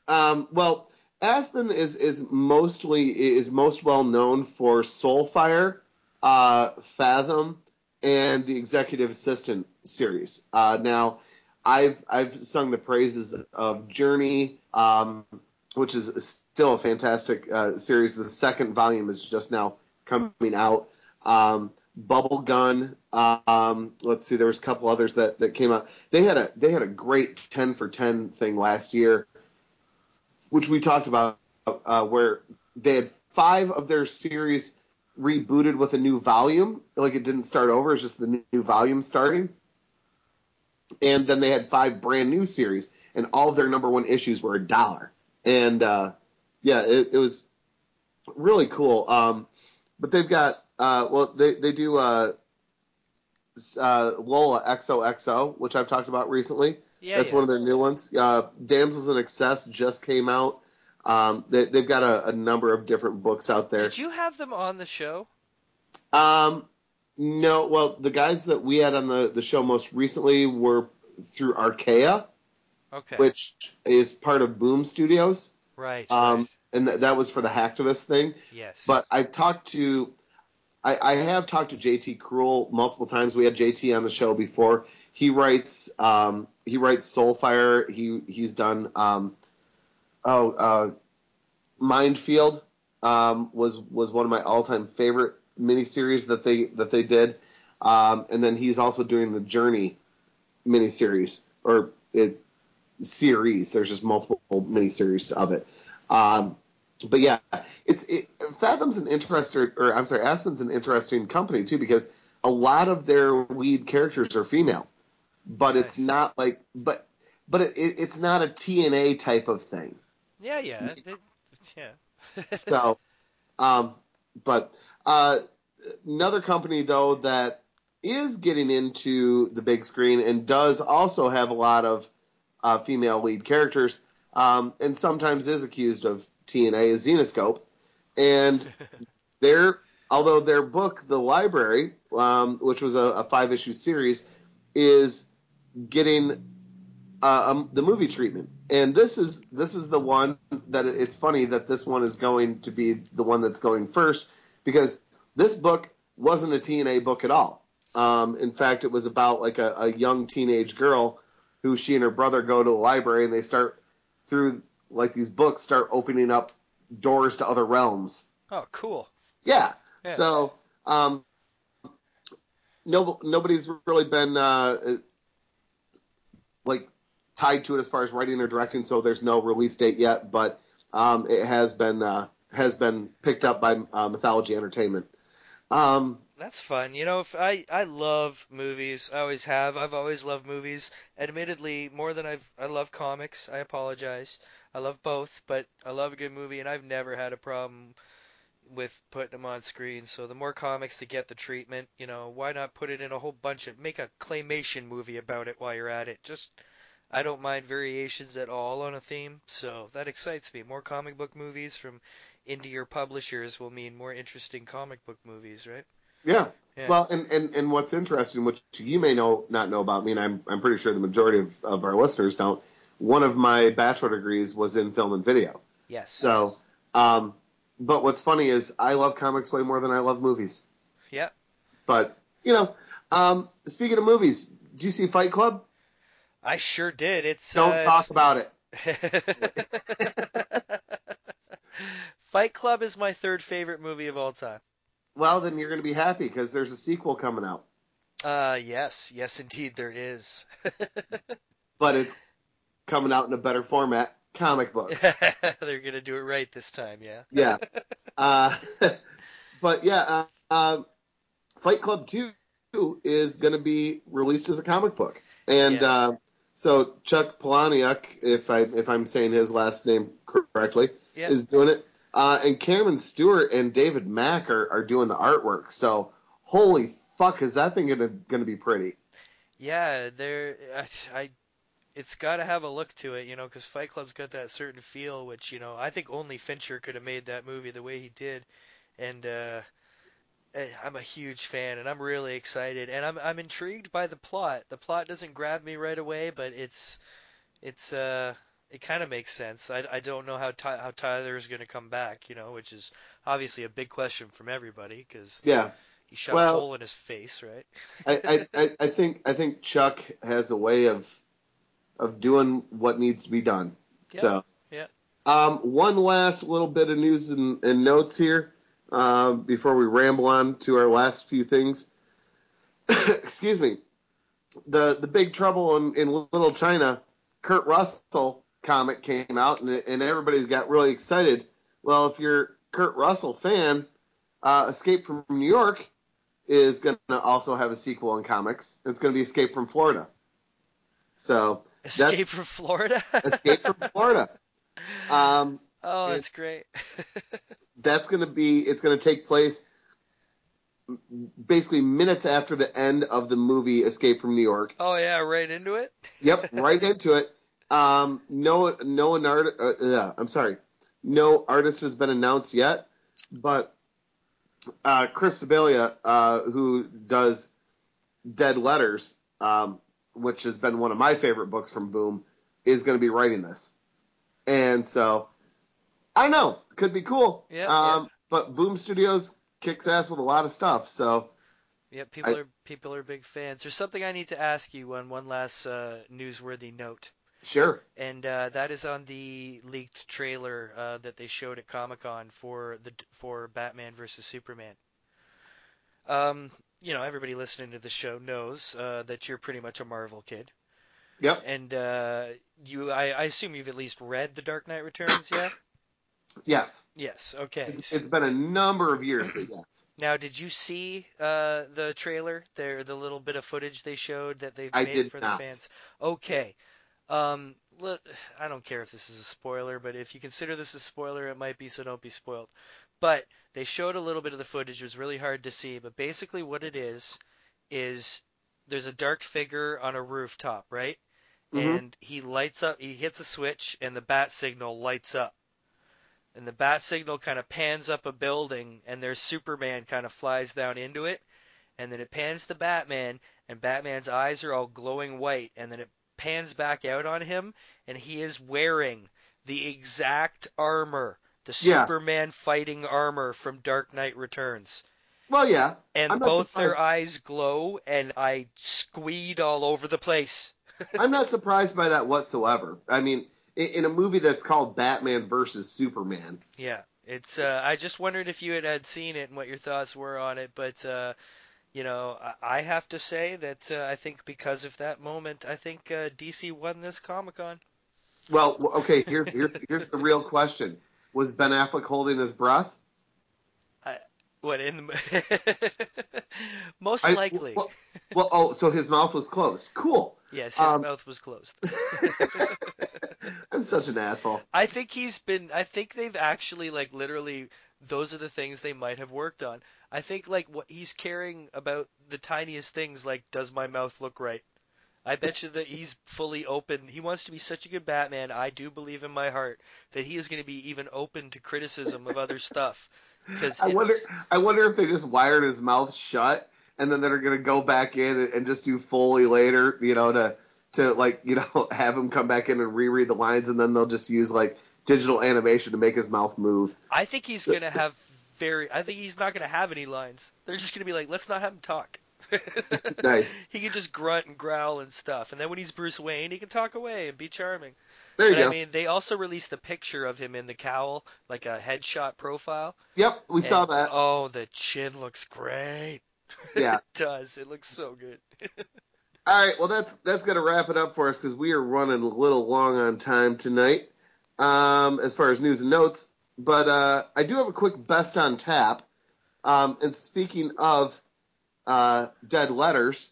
Um, well, Aspen is is mostly is most well known for Soulfire, uh, Fathom, and the Executive Assistant series. Uh, now, I've I've sung the praises of Journey, um, which is still a fantastic uh, series. The second volume is just now coming out. Um, Bubble Gun. Um, let's see, there was a couple others that, that came out. They had a they had a great ten for ten thing last year, which we talked about, uh, where they had five of their series rebooted with a new volume. Like it didn't start over; it's just the new volume starting. And then they had five brand new series, and all of their number one issues were a dollar. And uh, yeah, it, it was really cool. Um, but they've got uh, well, they they do uh, uh, Lola XOXO, which I've talked about recently. Yeah, That's yeah. one of their new ones. Uh, Damsels in Excess just came out. Um, they, they've got a, a number of different books out there. Did you have them on the show? Um, no, well, the guys that we had on the, the show most recently were through Archaia, Okay. which is part of Boom Studios. right. Um, right. and th- that was for the Hacktivist thing. Yes. But I've talked to, I, I have talked to JT Krul multiple times. We had JT on the show before. He writes, um, he writes Soulfire. He he's done, um, oh, uh, Mindfield um, was was one of my all time favorite miniseries that they that they did. Um, and then he's also doing the Journey miniseries or it series. There's just multiple miniseries of it. Um, but yeah, it's it, Fathom's an interesting, or I'm sorry, Aspen's an interesting company too because a lot of their lead characters are female, but it's not like, but but it, it, it's not a TNA type of thing. Yeah, yeah. Yeah. So, um, but uh, another company though that is getting into the big screen and does also have a lot of uh, female lead characters, um, and sometimes is accused of TNA is Zenescope, and their although their book, The Library, um, which was a, a five issue series, is getting uh, um, the movie treatment. And this is this is the one that it's funny that this one is going to be the one that's going first because this book wasn't a TNA book at all. Um, in fact, it was about like a, a young teenage girl who she and her brother go to a library and they start through like these books start opening up doors to other realms. oh, cool. Yeah. Yeah. So, um, no, nobody's really been uh, like tied to it as far as writing or directing. So there's no release date yet, but um, it has been uh, has been picked up by uh, Mythology Entertainment. Um, That's fun. You know, if I I love movies. I always have. I've always loved movies. Admittedly, more than I've I love comics. I apologize. I love both, but I love a good movie, and I've never had a problem with putting them on screen. So the more comics to get the treatment, you know, why not put it in a whole bunch of make a claymation movie about it while you're at it? Just I don't mind variations at all on a theme, so that excites me. More comic book movies from indie publishers will mean more interesting comic book movies, right? yeah. Yeah. Well, and, and, and what's interesting, which you may know not know about me, and I'm I'm pretty sure the majority of, of our listeners don't. One of my bachelor degrees was in film and video. Yes. So, um, but what's funny is I love comics way more than I love movies. Yeah. But you know, um, speaking of movies, do you see Fight Club? I sure did. It's Don't uh, talk about it. Fight Club is my third favorite movie of all time. Well, then you're going to be happy because there's a sequel coming out, Uh, yes, yes, indeed, there is. but it's coming out in a better format, comic books. They're gonna do it right this time, yeah. yeah. Uh, but yeah, uh, um, Fight Club Two is going to be released as a comic book, and Yeah. So Chuck Palahniuk, if I if I'm saying his last name correctly, Yeah. is doing it. Uh, and Cameron Stewart and David Mack are, are doing the artwork. So holy fuck, is that thing gonna gonna be pretty? Yeah, there. I, I it's got to have a look to it, you know, because Fight Club's got that certain feel, which you know I think only Fincher could have made that movie the way he did, and uh, I'm a huge fan, and I'm really excited, and I'm I'm intrigued by the plot. The plot doesn't grab me right away, but it's it's uh it kind of makes sense. I, I don't know how Ty, how Tyler is going to come back, you know, which is obviously a big question from everybody because Yeah, he shot Well- a hole in his face, right? I, I, I, think I think Chuck has a way of of doing what needs to be done. Yeah, So yeah. Um, one last little bit of news and, and notes here. Uh, before we ramble on to our last few things. Excuse me. The the Big Trouble in, in Little China, Kurt Russell comic came out, and, and everybody got really excited. Well, if you're Kurt Russell fan, uh, Escape from New York is going to also have a sequel in comics. It's going to be Escape from Florida. So Escape from Florida. Escape from Florida. Um, oh, that's great. that's going to be it's going to take place basically minutes after the end of the movie Escape from New York. oh yeah, right into it. Yep, right into it. Um, no, no, an art, uh, yeah, I'm sorry, no artist has been announced yet, but uh, Chris Sebela, uh, who does Dead Letters, um, which has been one of my favorite books from Boom, is going to be writing this, and so I don't know, could be cool. Yeah, um, But Boom Studios kicks ass with a lot of stuff, so Yeah, people I- are people are big fans. There's something I need to ask you on one last uh, newsworthy note, sure. and uh, that is on the leaked trailer uh, that they showed at Comic Con for the for Batman versus Superman. Um, you know, everybody listening to the show knows uh, that you're pretty much a Marvel kid, Yep. and uh, you I, I assume you've at least read The Dark Knight Returns, yeah? Yes. Yes. Okay. It's, it's been a number of years, but yes. Now, did you see uh, the trailer? There, the little bit of footage they showed that they've I made for not. the fans. Okay. Um, look, I don't care if this is a spoiler, but if you consider this a spoiler, it might be, so don't be spoiled. But they showed a little bit of the footage. It was really hard to see, but basically what it is is there's a dark figure on a rooftop, right? Mhm. And he lights up. He hits a switch, and the bat signal lights up and the bat signal kind of pans up a building and there's Superman kind of flies down into it and then it pans to Batman and Batman's eyes are all glowing white and then it pans back out on him and he is wearing the exact armor the Yeah. Superman fighting armor from Dark Knight Returns Well, yeah. and both their eyes glow and I squeed all over the place I'm not surprised by that whatsoever. I mean, in, a movie that's called Batman versus Superman, Yeah, it's. Uh, I just wondered if you had, had seen it and what your thoughts were on it, but uh, you know, I, I have to say that uh, I think because of that moment, I think uh, DC won this Comic Con. well, okay. Here's here's here's the real question: Was Ben Affleck holding his breath? What in the most I- likely? Well, well, oh, so his mouth was closed. Cool. Yes, his um, mouth was closed. I'm such an asshole. I think he's been. I think they've actually like literally. Those are the things they might have worked on. I think like what he's caring about the tiniest things, like does my mouth look right? I bet you that he's fully open. He wants to be such a good Batman. I do believe in my heart that he is going to be even open to criticism of other stuff. Because I wonder. I wonder if they just wired his mouth shut, and then they're gonna go back in and, and just do Foley later. You know, to to like you know have him come back in and reread the lines, and then they'll just use like digital animation to make his mouth move. I think he's going to have very. I think he's not going to have any lines. They're just going to be like, let's not have him talk. Nice. He can just grunt and growl and stuff, and then when he's Bruce Wayne, he can talk away and be charming. There you but go. I mean, they also released a picture of him in the cowl, like a headshot profile. yep, we saw that. Oh, the chin looks great. Yeah. it does. It looks so good. All right, well that's that's gonna wrap it up for us because we are running a little long on time tonight, um, as far as news and notes. But uh, I do have a quick best on tap. Um, and speaking of uh, Dead Letters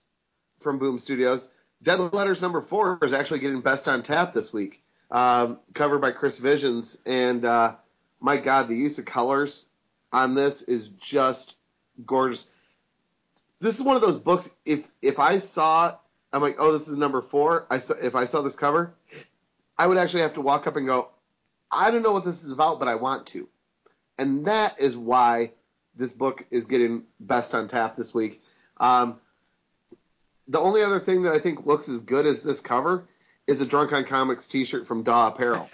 from Boom Studios, Dead Letters number four is actually getting best on tap this week, um, covered by Chris Visions. And uh, my God, the use of colors on this is just gorgeous. This is one of those books. If if I saw, I'm like, oh, this is number four. I saw, if I saw this cover, I would actually have to walk up and go, I don't know what this is about, but I want to. And that is why this book is getting best on tap this week. Um, the only other thing that I think looks as good as this cover is a Drunk on Comics T-shirt from Daw Apparel.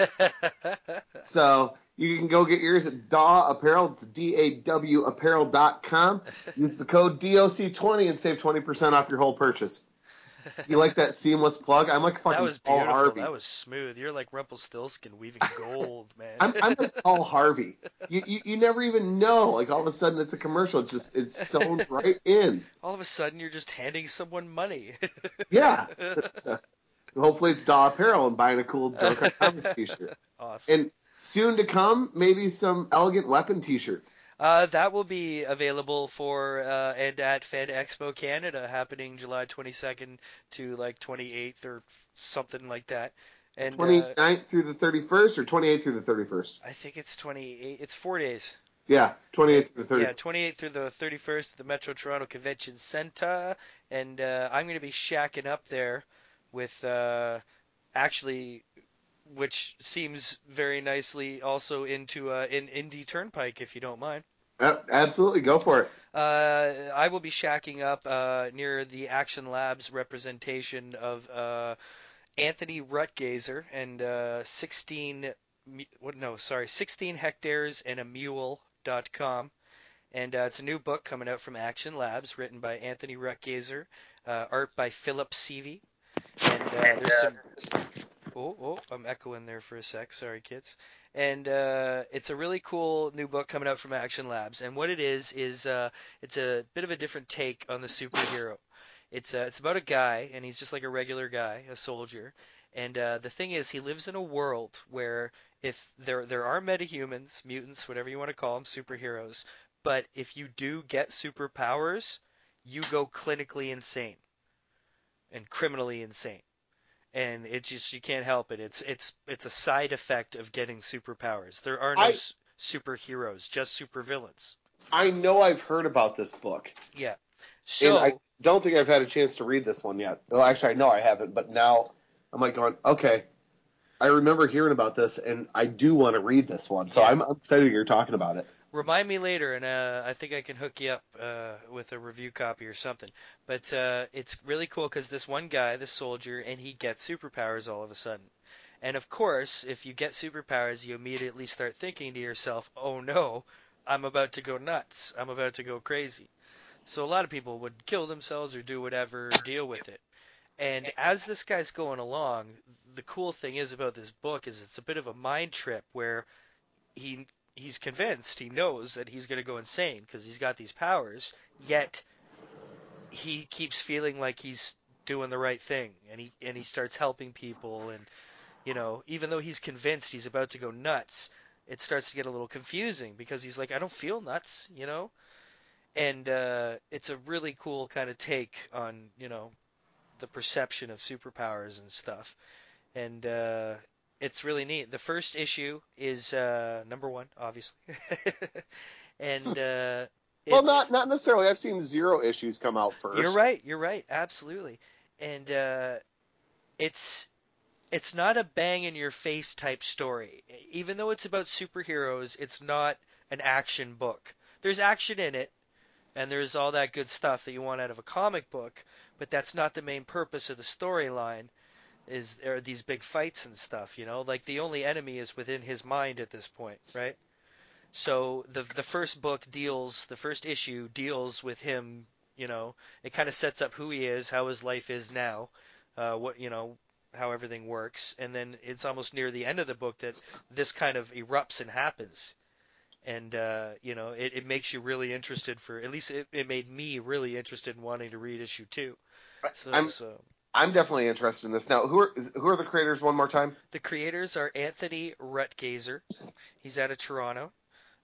so you can go get yours at Daw Apparel. It's D-A-W apparel.com. Use the code DOC20 and save 20% off your whole purchase. You like that seamless plug? I'm like fucking that was Paul beautiful. Harvey. That was smooth. You're like Rumpelstiltskin weaving gold, man. I'm, I'm like Paul Harvey. You, you you never even know. Like all of a sudden it's a commercial. It's just it's sewn right in. All of a sudden, you're just handing someone money. Yeah. It's, uh, hopefully it's Daw Apparel and buying a cool Dark Comics t-shirt. awesome. And soon to come, maybe some Elegant Weapon t-shirts. Uh, that will be available for uh, and at Fan Expo Canada happening July 22nd to like 28th or something like that. And uh, 29th through the 31st or 28th through the 31st? I think it's 28. It's four days. Yeah, 28th through the 31st. Yeah, 28th through the 31st at the Metro Toronto Convention Center, and uh, I'm going to be shacking up there with uh, actually, which seems very nicely also into uh, in Indy Turnpike, if you don't mind. Yep, absolutely, go for it. Uh, I will be shacking up uh, near the Action Labs representation of uh, Anthony Rutgazer and uh, 16 what no sorry 16 hectares and a mule.com and uh, it's a new book coming out from Action Labs written by Anthony Rutgazer uh, art by Philip Seavey and uh, there's some oh oh I'm echoing there for a sec sorry kids and uh, it's a really cool new book coming out from Action Labs. And what it is is uh, it's a bit of a different take on the superhero. It's uh, it's about a guy, and he's just like a regular guy, a soldier. And uh, the thing is, he lives in a world where if there there are metahumans, mutants, whatever you want to call them, superheroes, but if you do get superpowers, you go clinically insane and criminally insane and it just you can't help it. It's it's it's a side effect of getting superpowers. There are no I- superheroes, just supervillains. I know I've heard about this book, Yeah. and So I don't think I've had a chance to read this one yet. Well, actually, I know I haven't, but now I'm like going, okay. I remember hearing about this, and I do want to read this one, so Yeah. I'm excited you're talking about it. Remind me later, and uh, I think I can hook you up uh, with a review copy or something. But uh, it's really cool because this one guy, this soldier, and he gets superpowers all of a sudden. And of course, if you get superpowers, you immediately start thinking to yourself, "Oh no, I'm about to go nuts. I'm about to go crazy." So a lot of people would kill themselves or do whatever, deal with it. And as this guy's going along, the cool thing is about this book is it's a bit of a mind trip where he he's convinced, he knows that he's going to go insane because he's got these powers, yet he keeps feeling like he's doing the right thing and he and he starts helping people and you know, even though he's convinced he's about to go nuts, it starts to get a little confusing because he's like I don't feel nuts, you know? And uh it's a really cool kind of take on, you know, the perception of superpowers and stuff. And uh it's really neat. The first issue is uh number 1, obviously. and uh Well, not not necessarily. I've seen zero issues come out 1st you're right. You're right. Absolutely. And uh, it's it's not a bang in your face type story. Even though it's about superheroes, it's not an action book. There's action in it, and there's all that good stuff that you want out of a comic book, but that's not the main purpose of the storyline. Is are these big fights and stuff? You know, like the only enemy is within his mind at this point, right? So the the first book deals, the first issue deals with him. You know, it kind of sets up who he is, how his life is now, uh, what you know, how everything works, and then it's almost near the end of the book that this kind of erupts and happens, and uh, you know, it, it makes you really interested for at least it, it made me really interested in wanting to read issue two. So, I'm- so I'm definitely interested in this. Now, who are who are the creators? One more time. the creators are Anthony Rutgazer. He's out of Toronto.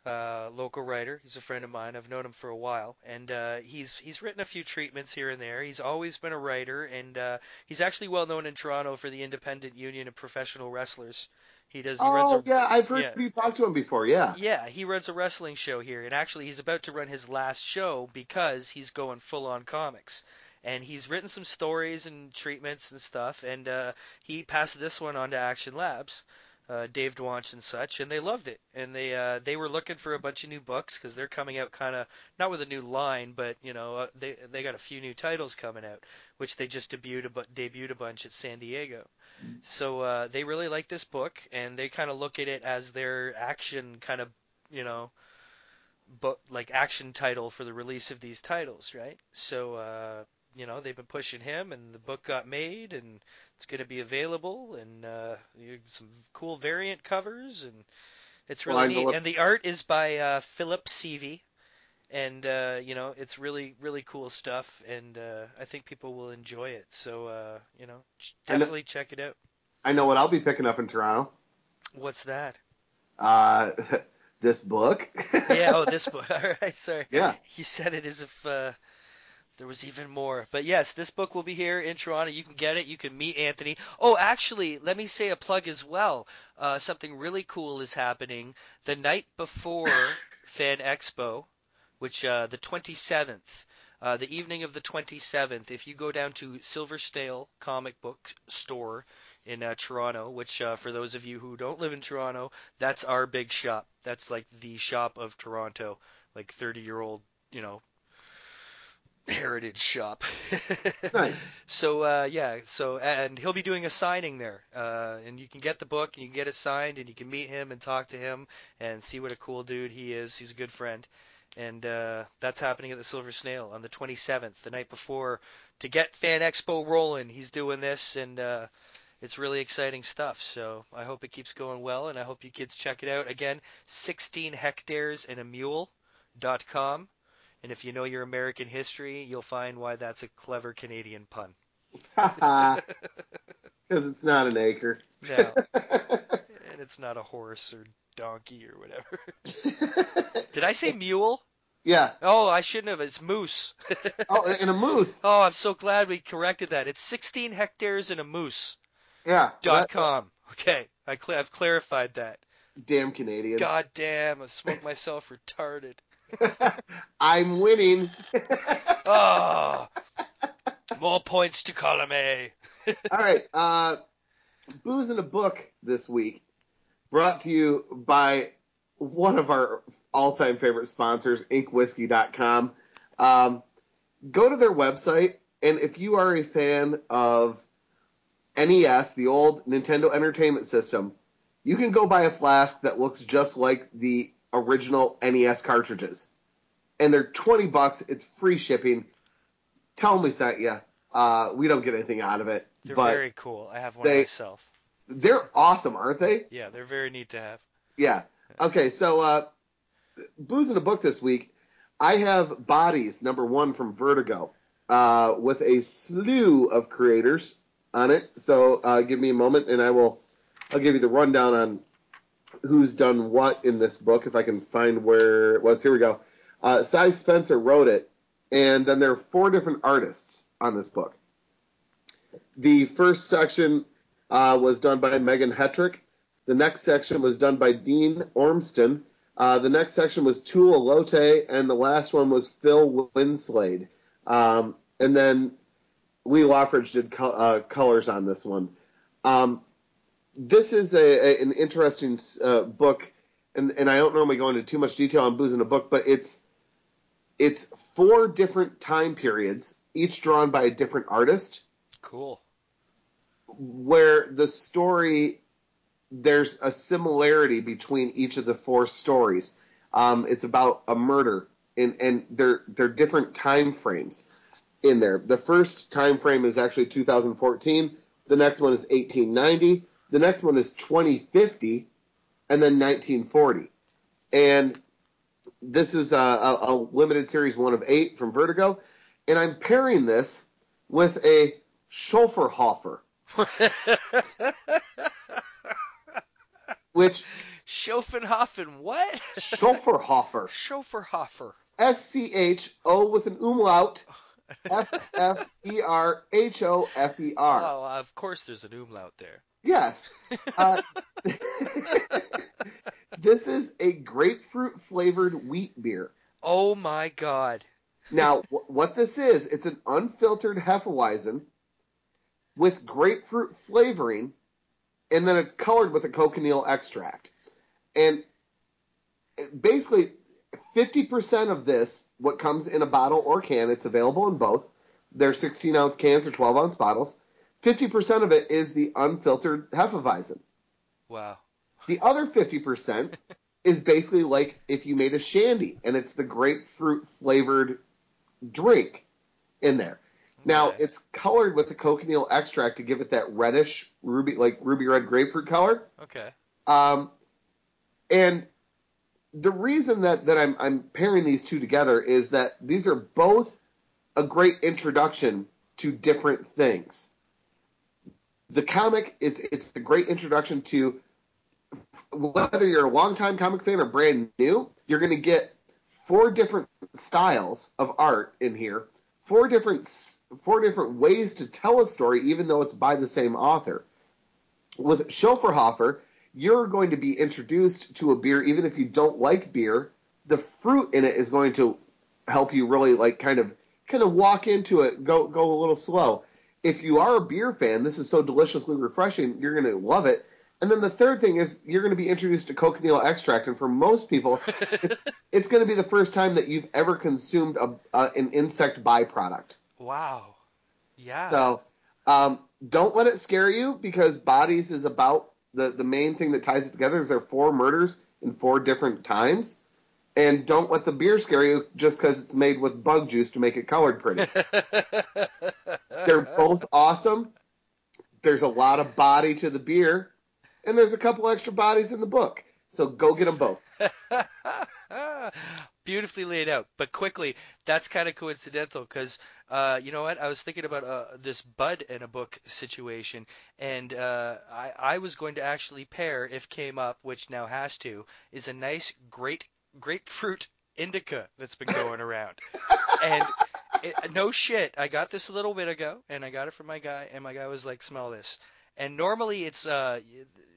Uh, local writer. He's a friend of mine. I've known him for a while, and uh, he's he's written a few treatments here and there. He's always been a writer, and uh, he's actually well known in Toronto for the Independent Union of Professional Wrestlers. He does. He runs Oh, a, yeah, I've heard yeah. you talk to him before. Yeah. yeah, he runs a wrestling show here, and actually he's about to run his last show because he's going full on comics. And he's written some stories and treatments and stuff, and uh, he passed this one on to Action Labs, uh, Dave Dwonch and such, and they loved it. And they uh, they were looking for a bunch of new books because they're coming out kind of not with a new line, but you know uh, they they got a few new titles coming out, which they just debuted a bu- debuted a bunch at San Diego. So uh, they really like this book, and they kind of look at it as their action kind of you know book like action title for the release of these titles, right? So uh, you know they've been pushing him, and the book got made, and it's going to be available, and uh, some cool variant covers, and it's really neat. And the art is by uh, Philip Seavey, and uh, you know it's really really cool stuff, and uh, I think people will enjoy it. So uh, you know, I know- definitely check it out. I know what I'll be picking up in Toronto. What's that? Uh, this book. Yeah, oh, this book. All right, sorry. Yeah. You said it as if uh, there was even more. But yes, this book will be here in Toronto. You can get it. You can meet Anthony. Oh, actually, let me say a plug as well. Uh, something really cool is happening the night before Fan Expo, which uh, the 27th. Uh, the evening of the 27th, if you go down to Silver Snail Comic Book Store in uh, Toronto, which uh, for those of you who don't live in Toronto, that's our big shop. That's like the shop of Toronto, like 30 year old, you know, heritage shop. Nice. So uh, yeah, so and he'll be doing a signing there, uh, and you can get the book and you can get it signed and you can meet him and talk to him and see what a cool dude he is. He's a good friend, and uh, that's happening at the Silver Snail on the 27th, the night before, to get Fan Expo rolling. He's doing this and. Uh, it's really exciting stuff, so I hope it keeps going well, and I hope you kids check it out. Again, 16 hectares and a mule dot com. And if you know your American history, you'll find why that's a clever Canadian pun. Because it's not an acre. No, and it's not a horse or donkey or whatever. Did I say mule? yeah. Oh, I shouldn't have. It's moose. Oh, and a moose. oh, I'm so glad we corrected that. It's 16 hectares and a moose Yeah. dot com. Okay, I cl- I've clarified that. Damn Canadians. God damn, I smoked myself retarded. I'm winning. Oh, more points to column A. All right. Uh, Booze in a Book this week brought to you by one of our all time favorite sponsors, inkwhiskey.com. Um, go to their website, and if you are a fan of NES, the old Nintendo Entertainment System, you can go buy a flask that looks just like the original NES cartridges. And they're 20 bucks. It's free shipping. Tell them we sent you. Uh, we don't get anything out of it. They're but very cool. I have one they- myself. they're awesome, aren't they? Yeah, they're very neat to have. Yeah. Okay, so uh, booze in a book this week. I have Bodies number one from Vertigo, uh, with a slew of creators on it. So uh, give me a moment, and I will. I'll give you the rundown on who's done what in this book, if I can find where it was. Here we go. Uh, Si Spencer wrote it, and then there are four different artists on this book. The first section uh, was done by Megan Hetrick. The next section was done by Dean Ormston. Uh, the next section was Tula Lotay, and the last one was Phil Winslade. Um, and then Lee Loughridge did co- uh, colors on this one. Um, this is a, a, an interesting uh, book, and, and I don't normally go into too much detail on booze in a book, but it's it's four different time periods, each drawn by a different artist Cool. where the story there's a similarity between each of the four stories. Um, it's about a murder, and and they're they're different time frames in there. The first time frame is actually 2014. The next one is 1890. The next one is 2050, and then 1940. And this is a, a, a limited series, one of eight from Vertigo, and I'm pairing this with a Schofferhofer. which Schopenhofen, what? Schofferhofer, Schopenhofer. S C H O with an umlaut, F F E R H O F E R. Oh, of course there's an umlaut there. Yes. Uh, this is a grapefruit flavored wheat beer. Oh my god. Now, wh- what this is, it's an unfiltered Hefeweizen with grapefruit flavoring, and then it's colored with a cochineal extract. And basically, 50% of this, what comes in a bottle or can, it's available in both. They're 16 ounce cans or 12 ounce bottles. 50% of it is the unfiltered Hefeweizen. Wow. The other 50% is basically like if you made a shandy, and it's the grapefruit flavored drink in there. Now Okay. it's colored with the cochineal extract to give it that reddish ruby, like ruby red grapefruit color. Okay. Um, and the reason that, that I'm, I'm pairing these two together is that these are both a great introduction to different things. The comic is it's a great introduction to whether you're a longtime comic fan or brand new, you're going to get four different styles of art in here, four different four different ways to tell a story, even though it's by the same author. With Schofferhofer, you're going to be introduced to a beer, even if you don't like beer. The fruit in it is going to help you really like kind of kind of walk into it, go go a little slow. If you are a beer fan, this is so deliciously refreshing, you're going to love it. And then the third thing is you're going to be introduced to cochineal extract, and for most people, it's, it's going to be the first time that you've ever consumed a, an insect byproduct. Wow. Yeah. So um, don't let it scare you because Bodies is about the, the main thing that ties it together is there are four murders in four different times. And don't let the beer scare you just because it's made with bug juice to make it colored pretty. They're both awesome. There's a lot of body to the beer, and there's a couple extra bodies in the book. So go get them both. Beautifully laid out, but quickly, that's kind of coincidental because, uh, you know what? I was thinking about uh, this Bud and a book situation, and uh, I, I was going to actually pair, if came up, which now has to, is a nice great grapefruit indica that's been going around. and it, no shit, I got this a little bit ago, and I got it from my guy, and my guy was like, "Smell this." And normally it's uh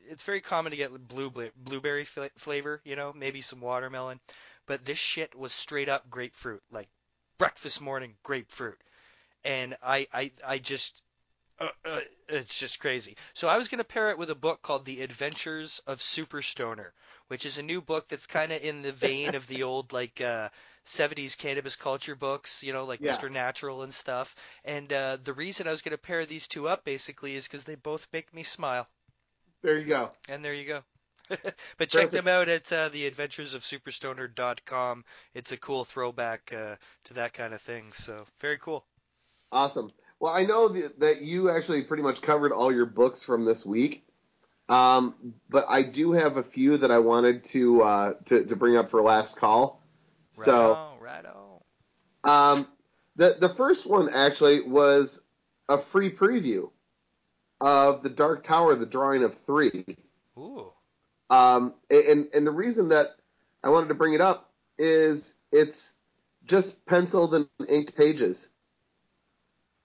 it's very common to get blue blueberry fla- flavor, you know, maybe some watermelon, but this shit was straight up grapefruit, like breakfast morning grapefruit. And I I I just uh, uh, it's just crazy. So I was going to pair it with a book called The Adventures of Super Stoner, which is a new book that's kind of in the vein of the old like uh, 70s cannabis culture books, you know, like Yeah. Mr. Natural and stuff. And uh, the reason I was going to pair these two up basically is because they both make me smile. There you go. And there you go. but check them out at uh, theadventuresofsuperstoner.com. It's a cool throwback uh, to that kind of thing. So very cool. Awesome. Well, I know that you actually pretty much covered all your books from this week, um, but I do have a few that I wanted to uh, to, to bring up for last call. Right So, on, right on. um, the the first one actually was a free preview of the Dark Tower, the drawing of three. Ooh. Um, and and the reason that I wanted to bring it up is it's just penciled and inked pages,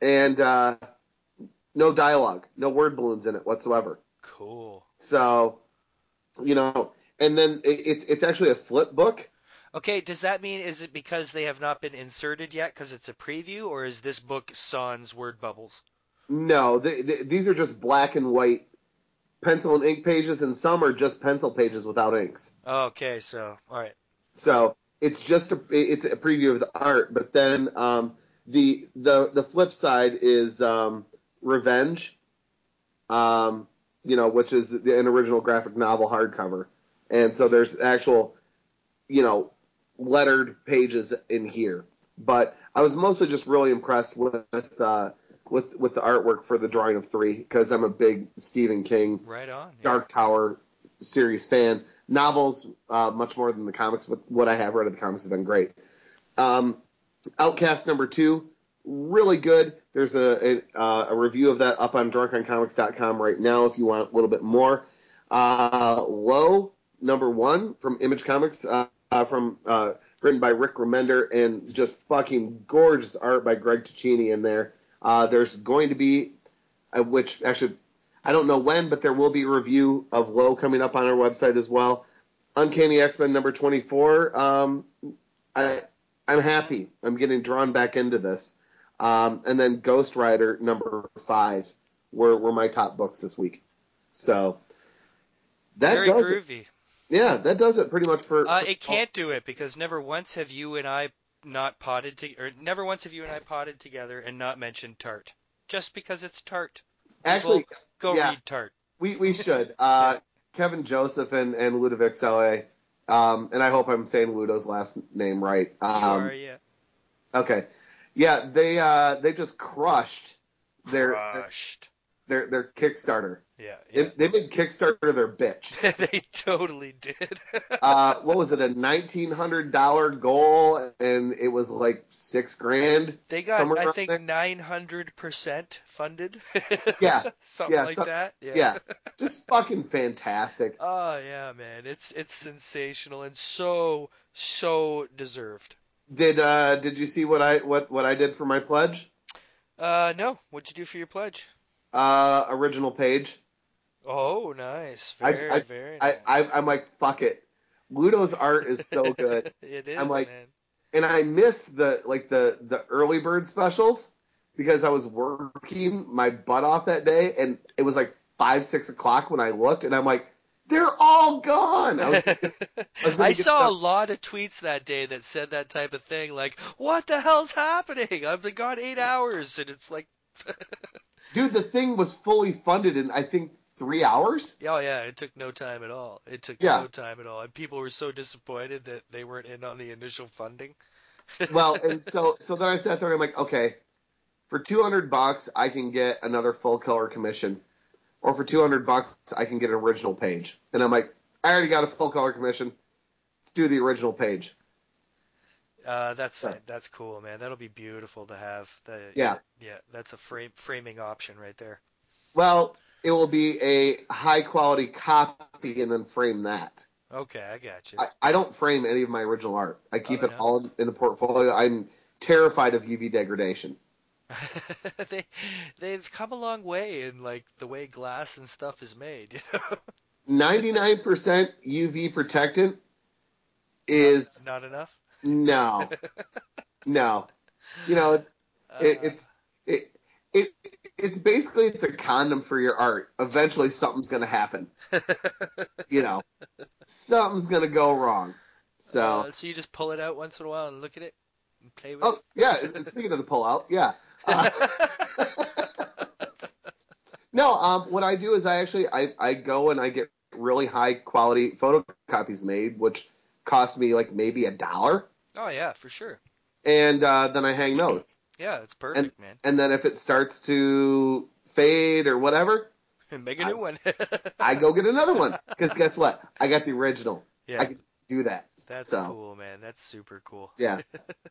and uh, no dialogue, no word balloons in it whatsoever. Cool. So, you know, and then it, it's it's actually a flip book. Okay, does that mean is it because they have not been inserted yet because it's a preview, or is this book sans word bubbles? No, th th these are just black and white pencil and ink pages, and some are just pencil pages without inks. Okay, so all right. So it's just a it's a preview of the art, but then um, the the the flip side is um, Revenge, um, you know, which is the, an original graphic novel hardcover, and so there's actual, you know, lettered pages in here. But I was mostly just really impressed with uh, with with the artwork for the drawing of three because I'm a big Stephen King Right on. yeah. Dark Tower series fan. Novels, uh, much more than the comics, but what I have read of the comics have been great. Um, Outcast number two, really good. There's a, a, uh, a review of that up on drunkoncomics.com right now if you want a little bit more. Uh, Low number one from Image Comics, uh, uh, from uh, written by Rick Remender, and just fucking gorgeous art by Greg Tocchini in there. Uh, there's going to be, which actually I don't know when, but there will be a review of Low coming up on our website as well. Uncanny X Men number 24. Um, I, I'm happy. I'm getting drawn back into this. Um, and then Ghost Rider number five were, were my top books this week. So that Very does it. Yeah, that does it pretty much for. Uh, for- it can't do it because never once have you and I not potted to, or never once have you and I potted together and not mentioned tart. Just because it's tart. Actually, Go yeah. read tart. we we should. Uh, Kevin Joseph and and Ludovic Selle. Um, and I hope I'm saying Ludo's last name right. You Um, are, yeah. Okay. Yeah, they uh, they just crushed their Crushed. their their Kickstarter. Yeah, yeah. They, they made Kickstarter their bitch. they totally did. Uh, what was it? A nineteen hundred dollar goal, and it was like six grand. They got, I think, nine hundred percent funded. Yeah, something yeah, like so- that. Yeah. Yeah, just fucking fantastic. Oh yeah, man, it's it's sensational and so so deserved. Did uh did you see what I what what I did for my pledge? Uh, no, what'd you do for your pledge? Uh, original page. Oh, nice, I- very I- very I, nice. I I'm like fuck it. Ludo's art is so good. it is, I'm like- man. and I missed the like the the early bird specials because I was working my butt off that day, and it was like five six o'clock when I looked, and I'm like, they're all gone. I, was, was I saw a lot of tweets that day that said that type of thing, like, "What the hell's happening? I've been gone eight hours," and it's like, dude, the thing was fully funded in I think three hours. oh yeah, it took no time at all. It took Yeah. no time at all, and people were so disappointed that they weren't in on the initial funding. Well, and so so then I sat there and I'm like, okay, for two hundred bucks I can get another full color commission, or for two hundred bucks I can get an original page, and I'm like, I already got a full color commission. Let's do the original page. Uh, that's that's cool, man. That'll be beautiful to have. The, Yeah. yeah, that's a frame framing option right there. Well, it will be a high quality copy and then frame that. Okay, I got you. I, I don't frame any of my original art. I keep Oh, it all in, in the portfolio. I'm terrified of UV degradation. they they've come a long way in like the way glass and stuff is made. You know, 99% UV protectant is not enough. no, no. You know, it's it, Uh, it's it, it it's basically it's a condom for your art. Eventually, something's gonna happen. You know, something's gonna go wrong. So. Uh, so you just pull it out once in a while and look at it and play with Oh yeah, speaking of the pull out, yeah. Uh, no, um, what I do is I actually I, I go and I get really high quality photocopies made, which cost me like maybe a dollar. Oh yeah, for sure. and uh, then I hang those. Yeah, it's perfect, man. And then if it starts to fade or whatever, Make a I- new one. I go get another one. Because guess what? I got the original. yeah, I can do that. that's so, cool, man. That's super cool. Yeah.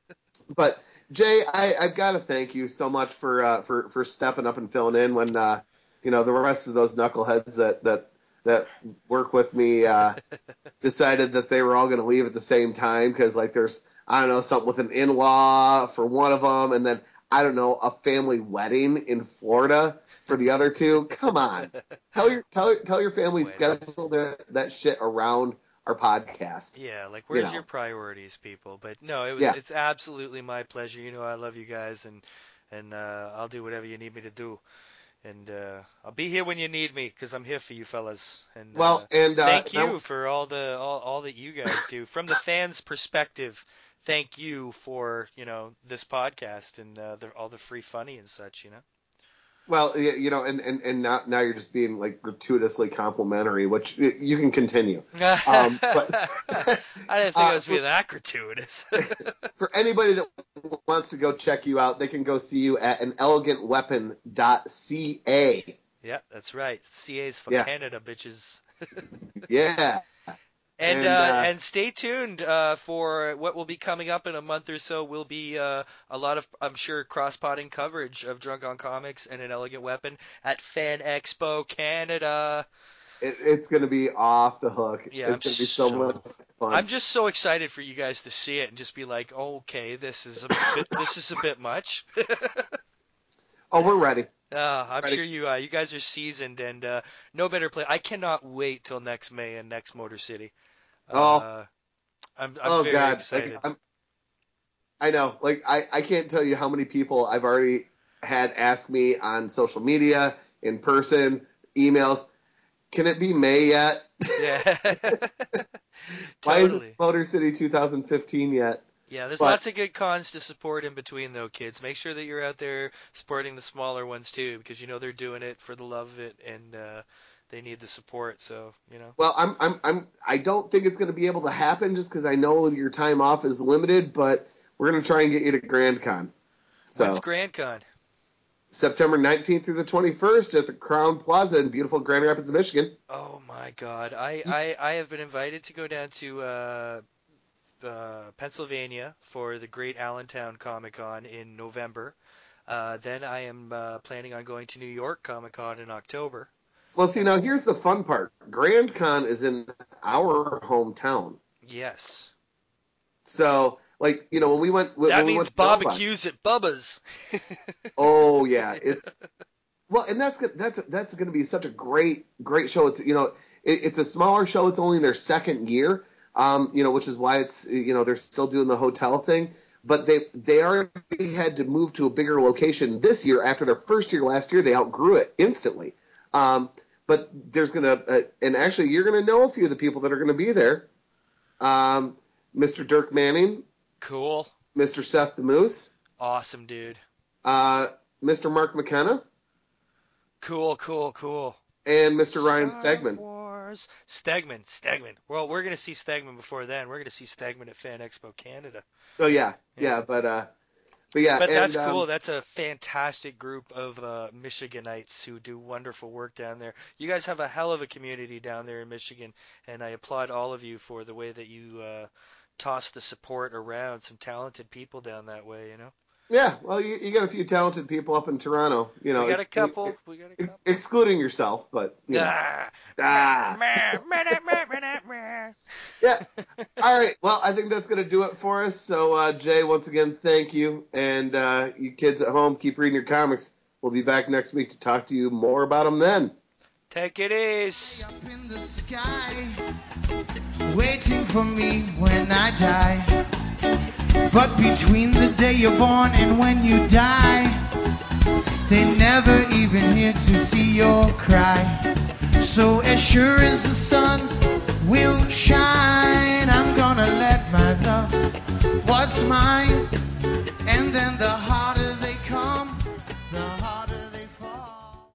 but Jay, I, I've got to thank you so much for uh, for for stepping up and filling in when uh, you know the rest of those knuckleheads that that that work with me uh, decided that they were all going to leave at the same time because like there's I don't know something with an in-law for one of them and then I don't know a family wedding in Florida for the other two. Come on, tell your tell tell your family schedule that that shit around our podcast. Yeah, like where's know. your priorities, people? But no, it was Yeah. it's absolutely my pleasure. You know, I love you guys, and and uh, I'll do whatever you need me to do, and uh, I'll be here when you need me because I'm here for you, fellas. And Well, uh, and uh, thank now- you for all the all, all that you guys do from the fans' perspective. Thank you for you know this podcast and uh, the, all the free funny and such. You know. Well, you know, and, and, and now, now you're just being like gratuitously complimentary, which you can continue. Um, but I didn't think Uh, I was being that gratuitous. for anybody that wants to go check you out, they can go see you at an elegantweapon.ca. yeah, that's right. CA's for Yeah. Canada, bitches. Yeah. And And, uh, uh, and stay tuned uh, for what will be coming up in a month or so. Will be uh, a lot of I'm sure cross-potting coverage of Drunk on Comics and an Elegant Weapon at Fan Expo Canada. It, it's going to be off the hook. Yeah, it's going to be so, so- much fun. I'm just so excited for you guys to see it and just be like, okay, this is a bit, this is a bit much. oh, we're ready. Uh, I'm Ready. sure you uh, you guys are seasoned and uh, no better play. I cannot wait till next May and next Motor City. Oh. Uh, I'm, I'm oh, God. excited. Like, I'm, I know. Like, I, I can't tell you how many people I've already had ask me on social media, in person, emails, can it be May yet? yeah. Why is totally. Motor City 2015 yet? Yeah, there's But- lots of good cons to support in between though, kids. Make sure that you're out there supporting the smaller ones too, because you know they're doing it for the love of it and uh, they need the support. So you know. Well, I'm, I'm, I'm, I don't think it's going to be able to happen just because I know your time off is limited, but we're going to try and get you to Grand Con. So When's Grand Con? September 19th through the 21st at the Crowne Plaza in beautiful Grand Rapids, Michigan. Oh my God! I, I, I have been invited to go down to uh, uh, Pennsylvania for the Great Allentown Comic Con in November. Uh, then I am uh, planning on going to New York Comic Con in October. Well, see, now here's the fun part. Grand Con is in our hometown. Yes. So, like, you know, when we went, when that we means went barbecues at Bubba's. Oh yeah, it's well, and that's. That's that's going to be such a great great show. It's you know, it, it's a smaller show. It's only in their second year, um, you know, which is why it's you know they're still doing the hotel thing. But they they already had to move to a bigger location this year after their first year last year. They outgrew it instantly. Um, but there's gonna uh, and actually you're gonna know a few of the people that are gonna be there. Um, Mr. Dirk Manning, cool. Mr. Seth Damoose, Awesome, dude. uh, Mr. Mark McKenna, Cool, cool, cool. and Mr. Ryan Star Stegman. Wars. Stegman, Stegman. Well, we're gonna see Stegman before then. We're gonna see Stegman at Fan Expo Canada. Oh yeah, yeah, Yeah. but uh, but yeah, But and, that's um, cool. That's a fantastic group of uh, Michiganites who do wonderful work down there. You guys have a hell of a community down there in Michigan, and I applaud all of you for the way that you uh, toss the support around. Some talented people down that way, you know. Yeah, well, you, you got a few talented people up in Toronto. You know, we got a ex- couple. We got a ex- couple. excluding yourself, but you know. Ah. Ah. yeah. All right. Well, I think that's going to do it for us. So, uh, Jay, once again, thank you, and uh, you kids at home, keep reading your comics. We'll be back next week to talk to you more about them then. Take it easy. up in the sky, waiting for me when I die. But between the day you're born and when you die, they never even here to see your cry. So as sure as the sun will shine, I'm gonna let my love what's mine, and then the heart.